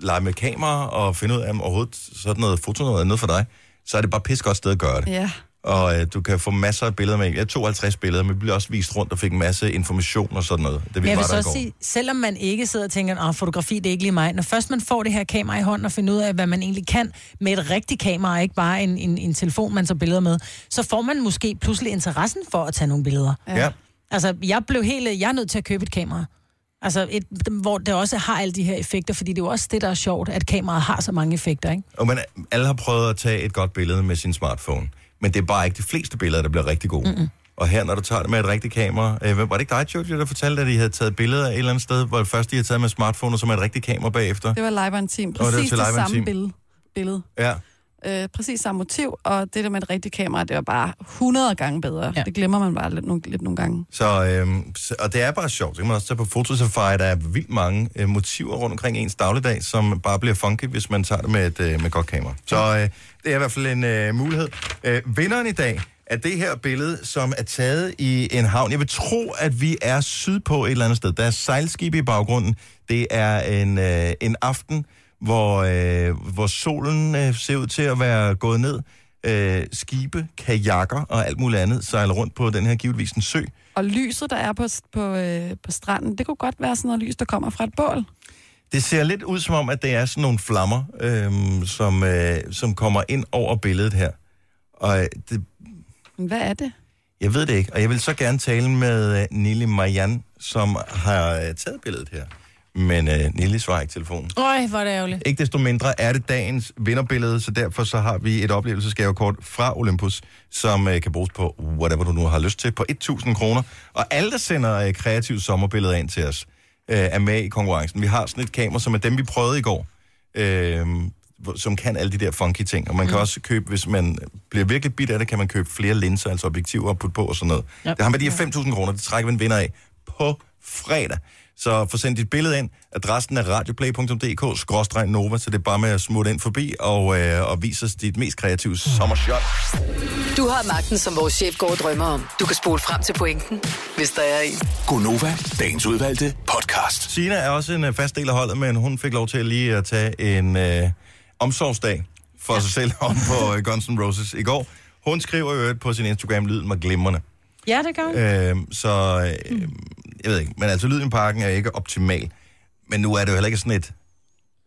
lege med kamera og finde ud af, om overhovedet sådan noget foto noget er noget for dig, så er det bare pis godt sted at gøre det. Ja. Og øh, du kan få masser af billeder med. Jeg tog 50 billeder, men vi blev også vist rundt og fik en masse information og sådan noget. Det vi jeg var vil så også sige, selvom man ikke sidder og tænker, at fotografi det er ikke lige mig, når først man får det her kamera i hånden og finder ud af, hvad man egentlig kan med et rigtigt kamera, og ikke bare en, en, en telefon, man tager billeder med, så får man måske pludselig interessen for at tage nogle billeder. Ja. Altså, jeg blev helt, jeg er nødt til at købe et kamera. Altså, et, hvor det også har alle de her effekter, fordi det er jo også det, der er sjovt, at kameraet har så mange effekter, ikke? Og man, alle har prøvet at tage et godt billede med sin smartphone, men det er bare ikke de fleste billeder, der bliver rigtig gode. Mm-mm. Og her, når du tager det med et rigtigt kamera, øh, var det ikke dig, Jojo, der fortalte, at I havde taget billeder et eller andet sted, hvor først de havde taget med smartphone, og så med et rigtigt kamera bagefter? Det var live on team. det var Præcis til det, Live on samme Team. billede. billede. Ja. Øh, præcis samme motiv, og det der med et rigtigt kamera, det var bare 100 gange bedre. Ja. Det glemmer man bare lidt, nogle, lidt nogle gange. Så, så, og det er bare sjovt. Så kan man også tage på Fotosafari, der er vildt mange øh, motiver rundt omkring ens dagligdag, som bare bliver funky, hvis man tager det med et, øh, med godt kamera. Så øh, det er i hvert fald en øh, mulighed. Øh, vinderen i dag er det her billede, som er taget i en havn. Jeg vil tro, at vi er sydpå et eller andet sted. Der er sejlskibe i baggrunden. Det er en, øh, en aften, hvor, øh, hvor solen øh, ser ud til at være gået ned. Øh, skibe, kajakker og alt muligt andet sejler rundt på den her givetvis en sø. Og lyset, der er på, på, øh, på stranden, det kunne godt være sådan noget lys, der kommer fra et bål. Det ser lidt ud som om, at det er sådan nogle flammer, øhm, som, øh, som kommer ind over billedet her. Og øh, det, Men hvad er det? jeg ved det ikke, og jeg vil så gerne tale med øh, Nili Marianne, som har øh, taget billedet her. Men øh, Nili svarer ikke telefonen. Øj, hvor er det ærgerligt. Ikke desto mindre er det dagens vinderbillede, så derfor så har vi et oplevelsesgavekort fra Olympus, som øh, kan bruges på whatever du nu har lyst til, på 1.000 kroner. Og alle, der sender øh, kreativt sommerbilleder ind til os, øh, er med i konkurrencen. Vi har sådan et kamera, som er dem, vi prøvede i går, øh, som kan alle de der funky ting. Og man kan også købe, hvis man bliver virkelig bit af det, kan man købe flere linser, altså objektiver og putte på og sådan noget. Ja. Det har med de her 5.000 kroner, det trækker vi en vinder af på fredag. Så få sendt dit billede ind. Adressen er radioplay.dk-nova, så det er bare med at smutte ind forbi og, øh, og vise os dit mest kreative sommershot. Du har magten, som vores chef går og drømmer om. Du kan spole frem til pointen, hvis der er en. Gonova, dagens udvalgte podcast. Sina er også en øh, fast del af holdet, men hun fik lov til lige at tage en øh, omsorgsdag for ja. sig selv om på øh, Guns N' Roses i går. Hun skriver jo på sin Instagram, lyden var glimrende. Ja, det gør hun. Øh, så øh, jeg ved ikke, men altså lyden i parken er ikke optimal. Men nu er det jo heller ikke sådan et,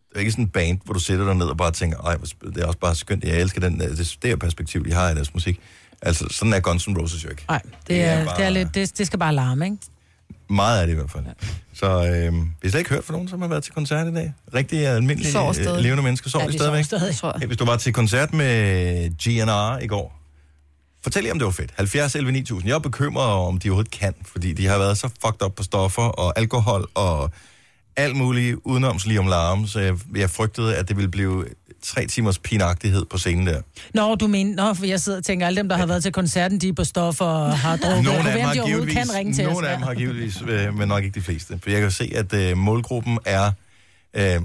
det er ikke sådan et band, hvor du sætter dig ned og bare tænker, ej, det er også bare skønt, jeg elsker den, øh, det, det her perspektiv, de har i deres musik. Altså, sådan er Guns N' Roses jo ikke. Nej, det er, det er lidt, det, det skal bare larme, ikke? Meget af det i hvert fald. Ja. Så øh, vi har slet ikke hørt fra nogen, som har været til koncert i dag. Rigtig almindelige øh, levende mennesker. Sover Ja, de stadigvæk? stadig, tror jeg. Hvis du var til koncert med GNR i går, fortæl lige, om det var fedt. 70 11 9000. Jeg er bekymret om de overhovedet kan, fordi de har været så fucked up på stoffer og alkohol og alt muligt udenomslig om larm, så jeg, jeg frygtede, at det ville blive tre timers pinagtighed på scenen der. Nå, du mener, nå, for jeg sidder og tænker, alle dem, der har været til koncerten, de er på stoffer og har drukket. Nogle af dem har de givetvis, kan ringe til nogle os. af dem har givetvis, øh, men nok ikke de fleste. For jeg kan se, at øh, målgruppen er, øh,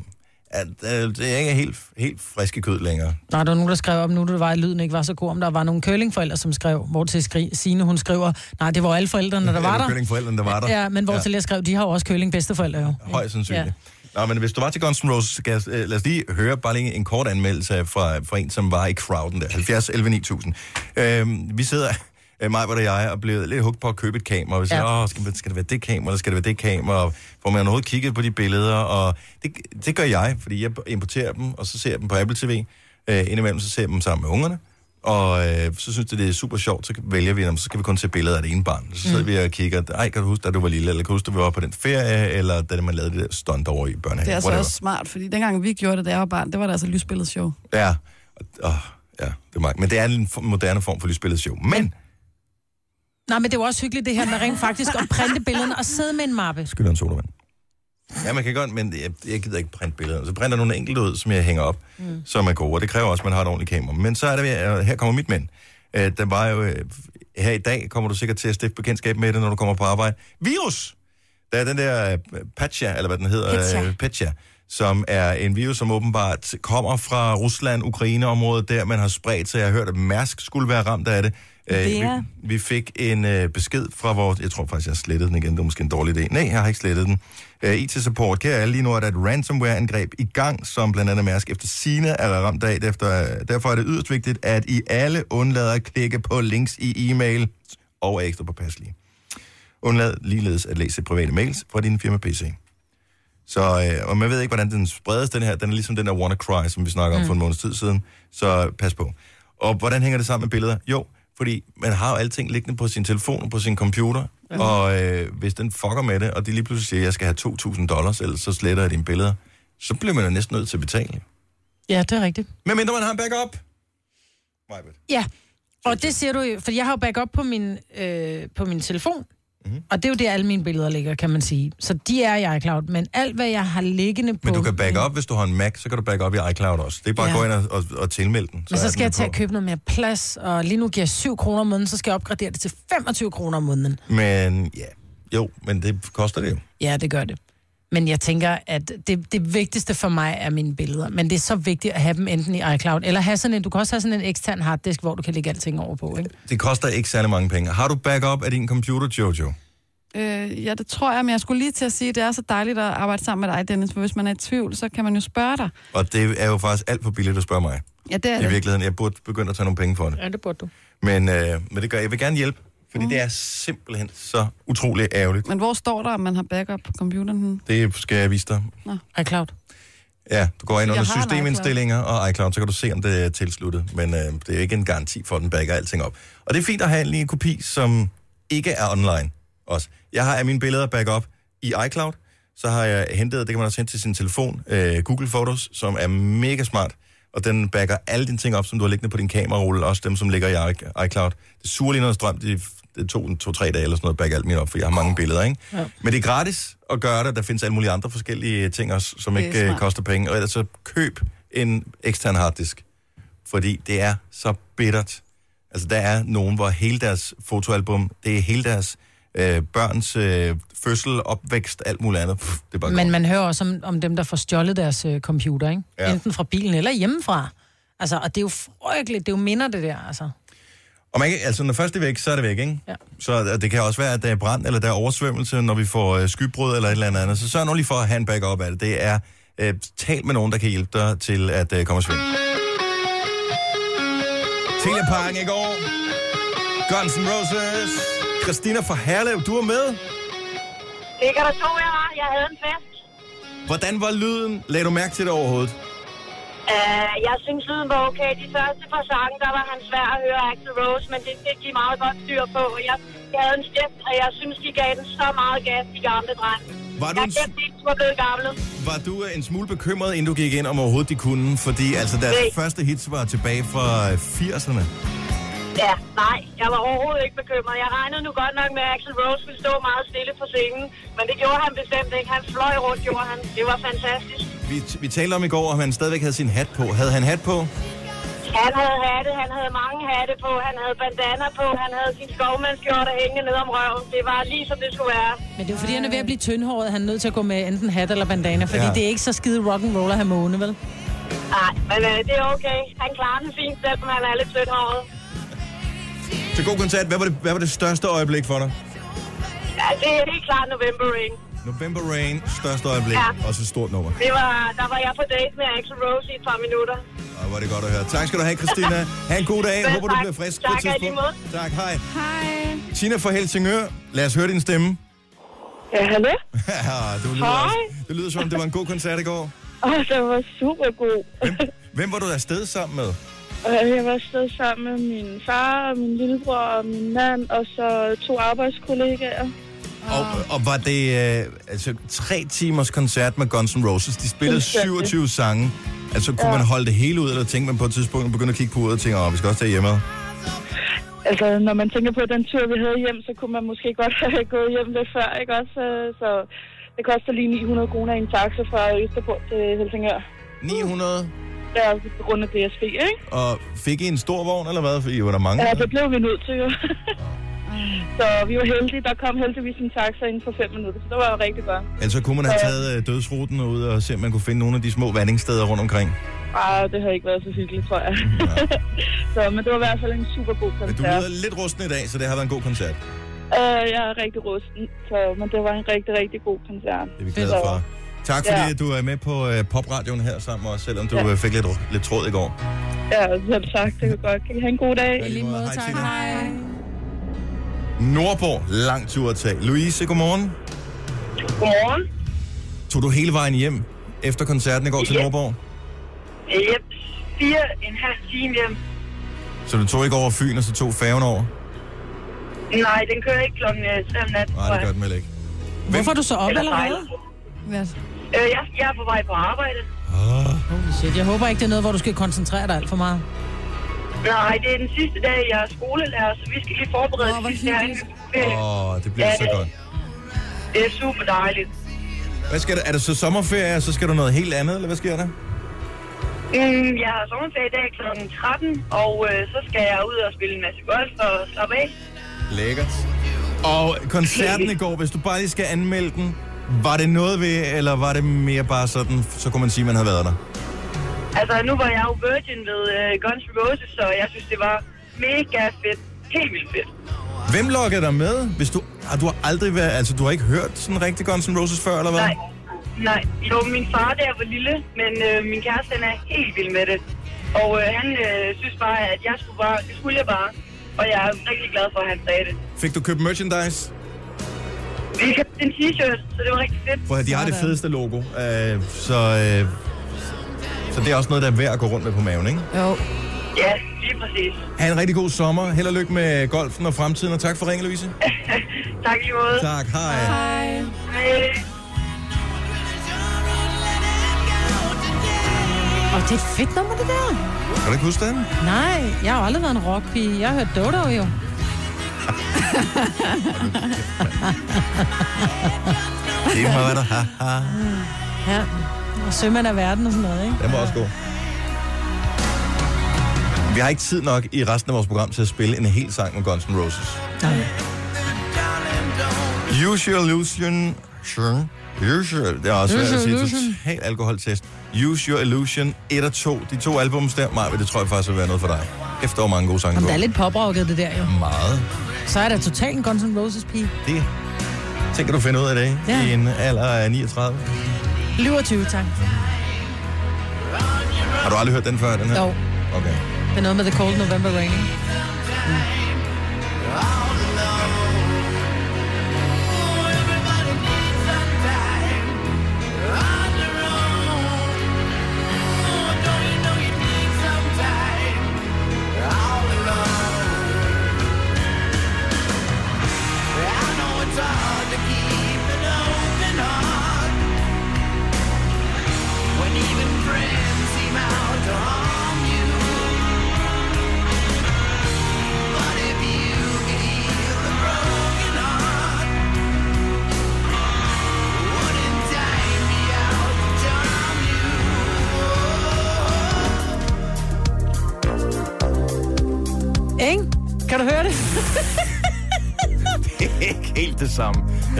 at øh, det er ikke helt, helt friske kød længere. Nej, der var nogen, der skrev om nu, det var, at lyden ikke var så god, om der var nogle curlingforældre, som skrev, hvor til skri, Signe, hun skriver, nej, det var alle forældrene, der Ja, var der. curlingforældrene, der var der. Ja, men hvor Ja. til jeg skrev, de har jo også curling bedsteforældre jo. Højst sandsynligt. Ja. Nå, men hvis du var til Guns N' Roses, jeg, øh, lad os lige høre bare lige en kort anmeldelse fra, fra en, som var i crowden der. 70 11 9000. Øhm, vi sidder, øh, mig og jeg, og blev lidt hugt på at købe et kamera. Og vi siger, Ja. åh, skal, skal det være det kamera, eller skal det være det kamera? Og får man overhovedet kigget på de billeder? Og det, det gør jeg, fordi jeg importerer dem, og så ser jeg dem på Apple TV. Øh, indimellem så ser jeg dem sammen med ungerne. Og øh, så synes jeg, det er super sjovt, så vælger vi dem, så skal vi kun se billeder af det ene barn. Så sidder Mm. vi og kigger, ej, kan du huske, da du var lille, eller kan du huske, da vi var på den ferie, eller da man lavede det der stunt over i børnehaven. Det er altså whatever. også smart, fordi dengang vi gjorde det, da jeg var barn, det var der altså lysbilledshow. Ja, og, åh, ja, det er meget. Men det er en moderne form for lysbilledet show. Men, Nej, men det var også hyggeligt det her med rent faktisk at printe billederne og sidde med en mappe. skylder en sodavand. Ja, man kan godt, men jeg, jeg gider ikke printe billeder. Så printer nogle enkelte ud, som jeg hænger op, mm. som er gode, og det kræver også, at man har et ordentligt kamera. Men så er det, øh, her kommer mit mænd. Øh, der var jo, øh, her i dag kommer du sikkert til at stifte bekendtskab med det, når du kommer på arbejde. Virus! Der er den der øh, Petya, eller hvad den hedder, Petya, som er en virus, som åbenbart kommer fra Rusland, Ukraine-området, der man har spredt sig. Jeg har hørt, at Mærsk skulle være ramt af det. Øh, vi, vi fik en øh, besked fra vores... Jeg tror faktisk, jeg har slettet den igen. Det er måske en dårlig idé. Nej, jeg har ikke slettet den. Øh, IT-support. Kære alle, lige nu er der et ransomware-angreb i gang, som blandt andet Mærsk efter sine er ramt af. Efter, derfor er det yderst vigtigt, at I alle undlader at klikke på links i e-mail og er ekstra påpasselige. Undlad ligeledes at læse private mails fra din firma PC. Så, øh, og man ved ikke, hvordan den spredes, den her. Den er ligesom den der WannaCry, som vi snakker om Mm. for en måneds tid siden. Så pas på. Og hvordan hænger det sammen med billeder? Jo, fordi man har jo alting liggende på sin telefon og på sin computer. Ja. Og øh, hvis den fucker med det, og de lige pludselig siger, at jeg skal have 2.000 dollars, ellers så sletter jeg dine billeder, så bliver man jo næsten nødt til at betale. Ja, det er rigtigt. Men mindre man har en backup. Ja, og det siger du jo, for jeg har jo backup på min, øh, på min telefon, Mm-hmm. og det er jo der, alle mine billeder ligger, kan man sige. Så de er i iCloud, men alt, hvad jeg har liggende på... Men du kan backe op, hvis du har en Mac, så kan du backe op i iCloud også. Det er bare Ja. at gå ind og, og, og tilmelde den. Men er så skal jeg tage på. og købe noget mere plads, og lige nu giver jeg 7 kroner om måneden, så skal jeg opgradere det til 25 kroner om måneden. Men ja, jo, men det koster det jo. Ja, det gør det. Men jeg tænker, at det, det vigtigste for mig er mine billeder. Men det er så vigtigt at have dem enten i iCloud, eller have sådan en, du kan også have sådan en ekstern harddisk, hvor du kan lægge alting over på, ikke? Det koster ikke særlig mange penge. Har du backup af din computer, Jojo? Øh, ja, det tror jeg, men jeg skulle lige til at sige, at det er så dejligt at arbejde sammen med dig, Dennis, for hvis man er i tvivl, så kan man jo spørge dig. Og det er jo faktisk alt for billigt at spørge mig. Ja, det er I det. virkeligheden, jeg burde begynde at tage nogle penge for det. Ja, det burde du. Men, øh, men det gør jeg. Jeg vil gerne hjælpe, fordi mm. det er simpelthen så utrolig ærgerligt. Men hvor står der, om man har backup på computeren? Det skal jeg vise dig. Nå. iCloud. Ja, du går ind under systemindstillinger og iCloud, så kan du se, om det er tilsluttet. Men øh, det er ikke en garanti for, at den backer alting op. Og det er fint at have en lige en kopi, som ikke er online også. Jeg har af mine billeder backup i iCloud. Så har jeg hentet, det kan man også hente til sin telefon, øh, Google Photos, som er mega smart. Og den backer alle dine ting op, som du har liggende på din kamerarulle, også dem, som ligger i iCloud. Det suger lige noget strøm, det, det tog to-tre dage eller sådan noget, backer alt mit op, for jeg har mange billeder, ikke? Ja. Men det er gratis at gøre det. Der findes alle mulige andre forskellige ting også, som ikke øh, smart. koster penge. Og ellers så køb en ekstern harddisk. Fordi det er så bittert. Altså, der er nogen, hvor hele deres fotoalbum, det er hele deres øh, børns øh, fødsel, opvækst, alt muligt andet. Pff, det er bare Men man hører også om, om dem, der får stjålet deres øh, computer, ikke? Ja. Enten fra bilen eller hjemmefra. Altså, og det er jo frygteligt, det er jo minder det der, altså. Og man kan, altså, når først det er væk, så er det væk, ikke? Ja. Så det kan også være, at der er brand, eller der er oversvømmelse, når vi får øh, skybrud eller et eller andet. Så sørg nu lige for at have en backup af det. Det er, øh, tal med nogen, der kan hjælpe dig til at øh, komme og svømme. Teleparken i går. Guns N' Roses. Christina fra Herlev, du er med. Det kan der tro, jeg var. Jeg havde en fest. Hvordan var lyden? Lagde du mærke til det overhovedet? Uh, jeg synes, lyden var okay. De første par sange, der var han svær at høre Axl Rose, men det fik de meget godt styr på. Jeg Jeg havde en step, og jeg synes, de gav den så meget gas, de gamle drenge. Var du jeg en- ikke, var blevet gamle. Var du øh, en smule bekymret, inden du gik ind, om overhovedet de kunne? Fordi altså, deres Nej. første hits var tilbage fra øh, 80'erne. Ja, nej, jeg var overhovedet ikke bekymret. Jeg regnede nu godt nok med, at Axel Rose ville stå meget stille på scenen, men det gjorde han bestemt ikke. Han fløj rundt, gjorde han. Det var fantastisk. Vi, vi talte om i går, at han stadigvæk havde sin hat på. Havde han hat på? Han havde hatte, han havde mange hatte på, han havde bandana på, han havde sin skovmandskjorte hængende ned om røven. Det var lige som det skulle være. Men det er fordi, han er ved at blive tyndhåret. Han er nødt til at gå med enten hat eller bandana, fordi Ja. det er ikke så skide rock and roll at have måne, vel? Nej, men øh, det er okay. Han klarer den fint, selvom han er lidt tyndhåret. Til god koncert, hvad var, det, hvad var det største øjeblik for dig? Ja, det er helt klart November Rain. November Rain, største øjeblik. Ja. Også et stort nummer. Det var, der var jeg på date med Axel Rose i et par minutter. Og er det godt at høre. Tak skal du have, Christina. Ha' en god dag. Selv Håber, du tak. bliver frisk Tak, på et tidspunkt. Tak, hej. Hej. Tina fra Helsingør, lad os høre din stemme. Ja, hallo? Ja, du lyder, Hej. også, det lyder som, om det var en god koncert i går. Åh, det var super god. Hvem var du afsted sammen med? Og jeg var afsted sammen med min far og min lillebror og min mand, og så to arbejdskollegaer. Og, og var det øh, altså, tre timers koncert med Guns N' Roses? De spillede Fuldstændig. 27 sange. Altså, kunne Ja. man holde det hele ud, eller tænkte man på et tidspunkt og begyndte at kigge på uret og tænke, åh, vi skal også tage hjemme? Altså, når man tænker på den tur, vi havde hjem, så kunne man måske godt have gået hjem lidt før, ikke også? Øh, Så det koster lige 900 kroner i en taxa fra Østerport til Helsingør. 900? Ja, på grund af DSB, ikke? Og fik I en stor vogn, eller hvad? Fordi var der mange? Ja, det blev vi nødt til, jo. så vi var heldige. Der kom heldigvis en taxa inden for fem minutter, så det var jo rigtig godt. Altså kunne man have taget øh, dødsruten ud og se, om man kunne finde nogle af de små vandingssteder rundt omkring. Ej, det har ikke været så hyggeligt, tror jeg. så, men det var i hvert fald en super god Men du koncert. lyder lidt rusten i dag, så det har været en god koncert. Øh, jeg er rigtig rusten, så, men det var en rigtig, rigtig god koncert. Det er vi glade for. Tak fordi Ja. du er med på uh, popradioen her sammen med os, selvom du Ja. ja. fik lidt, lidt tråd i går. Ja, selv sagt, det kan godt. Kan I have en god dag? I lige måde. Hej, Tina. Hej. Nordborg, lang tur at tage. Louise, godmorgen. Godmorgen. Tog du hele vejen hjem efter koncerten i går til Ja. Nordborg? Hjem. Fire en halv time hjem. Så du tog ikke over Fyn, og så tog færgen over? Nej, den kører ikke klokken 3 om natten. Nej, det gør den vel ikke. Hvorfor er du så op Eller allerede? sejler. Øh, jeg, jeg er på vej på arbejde. Holy shit, jeg håber ikke, det er noget, hvor du skal koncentrere dig alt for meget. Nej, det er den sidste dag, jeg er skolelærer, så vi skal lige forberede oh, det sidste her. Åh, oh, det bliver Ja, så det- godt. Det er super dejligt. Hvad skal der, er det så sommerferie, og så skal du noget helt andet, eller hvad sker der? Mm, jeg har sommerferie i dag kl. 13, og øh, så skal jeg ud og spille en masse golf og slappe af. Lækkert. Og koncerten i går, hvis du bare lige skal anmelde den, var det noget ved, eller var det mere bare sådan, så kunne man sige, at man havde været der? Altså, nu var jeg jo virgin ved øh, Guns N' Roses, så jeg synes, det var mega fedt. Helt vildt fedt. Hvem lokkede dig med? Hvis du, har du aldrig været, altså du har ikke hørt sådan rigtig Guns N' Roses før, eller hvad? Nej. Nej, jo, min far der var lille, men øh, min kæreste han er helt vild med det. Og øh, han øh, synes bare, at jeg skulle bare, det skulle jeg bare. Og jeg er rigtig glad for, at han sagde det. Fik du købt merchandise? Vi købte en t-shirt, så det var rigtig fedt. Prøv at de har det fedeste logo, øh, så, øh, så det er også noget, der er værd at gå rundt med på maven, ikke? Jo. Ja, lige præcis. Ha' en rigtig god sommer. Held og lykke med golfen og fremtiden, og tak for ringen, Louise. Tak i måde. Tak, hej. Hej. Hej. Og det er et fedt nummer, det der. Kan du ikke huske den? Nej, jeg har jo aldrig været en rockpige. Jeg har hørt Dodo jo. Det må være der. Ha, ha. ja. Og sømand af verden og sådan noget, ikke? Den var også god. Vi har ikke tid nok i resten af vores program til at spille en hel sang med Guns N' Roses. Use Your Illusion... Sure. Your, det er også svært at sige. Total alkoholtest. Use Your Illusion 1 og 2. De to albums der, Maja, det tror jeg faktisk vil være noget for dig. Efter mange gode sange på. der er lidt poprocket, det der jo. Meget. Så er der totalt en Guns N' Roses pige. Det tænker du finde ud af det Ja. i en alder af 39. Lyver 20, tak. Har du aldrig hørt den før, den her? Jo. Okay. Det er noget med The Cold November Rain. ikke?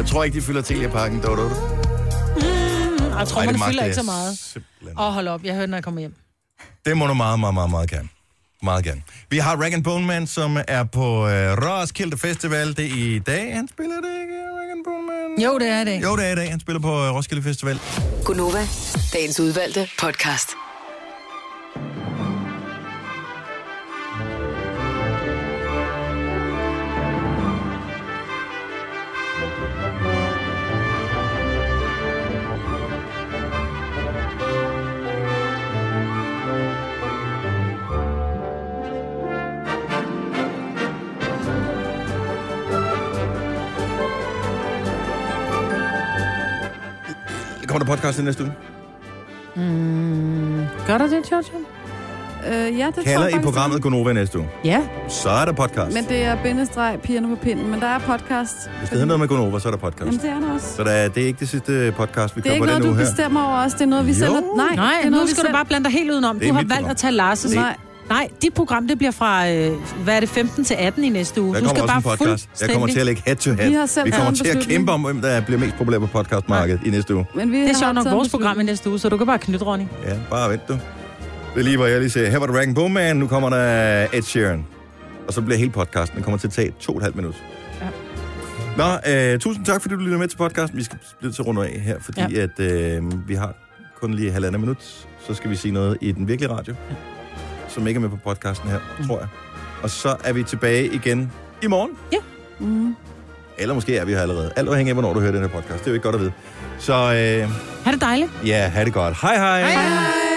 Jeg tror ikke, de fylder til i parken, dog, dog. Mm, jeg tror, Ej, det man fylder ikke så meget. Åh, oh, hold op. Jeg hørte, når jeg kommer hjem. Det må du meget, meget, meget, meget gerne. Meget gerne. Vi har Rag and Bone Man, som er på øh, Roskilde Festival. Det er i dag, han spiller det ikke, Rag and Bone Man? Jo, det er det. Jo, det er i dag. Han spiller på øh, Roskilde Festival. Gunova, dagens udvalgte podcast. Podcast i næste uge? Mm, gør der det, Jojo? Øh, ja, det tror Kalder jeg I programmet Gonova næste uge? Ja. Så er der podcast. Men det er bindestreg pigerne på pinden, men der er podcast. Hvis det hedder noget med Gonova, så er der podcast. Jamen, det er der også. Så der, er- det er ikke det sidste podcast, vi Det er kører ikke på noget, den du uge her. bestemmer over os. Det er noget, vi Jo. selv... Nej, Nej, det er nu noget, vi skal du bare blande dig helt udenom. Det er Du har valgt program. at tage Lars' Det- Nej. Nej, dit program, det bliver fra, øh, hvad er det, 15 til 18 i næste uge. Der du skal også bare en podcast. Jeg kommer til at lægge head to head. Vi har selv vi kommer til at kæmpe om, hvem der bliver mest populær på podcastmarkedet i næste uge. Men vi Det er har sjovt nok vores program i næste uge, så du kan bare knytte, Ronny. Ja, bare vent du. Det er lige, hvor jeg lige siger, her var der Rag Bone Man, nu kommer der Ed Sheeran. Og så bliver hele podcasten, den kommer til at tage to og et halvt minut. Ja. Nå, øh, tusind tak, fordi du lytter med til podcasten. Vi skal blive til at runde af her, fordi ja. at øh, vi har kun lige halvandet minut. Så skal vi sige noget i den virkelige radio, ja. Som ikke er med på podcasten her, mm. tror jeg. Og så er vi tilbage igen i morgen. Ja. Mm. Eller måske er vi her allerede. Alt afhængig af, hvornår du hører den her podcast. Det er jo ikke godt at vide. Så øh, Ha' det dejligt. ja, ha' det godt. Hej hej. hej.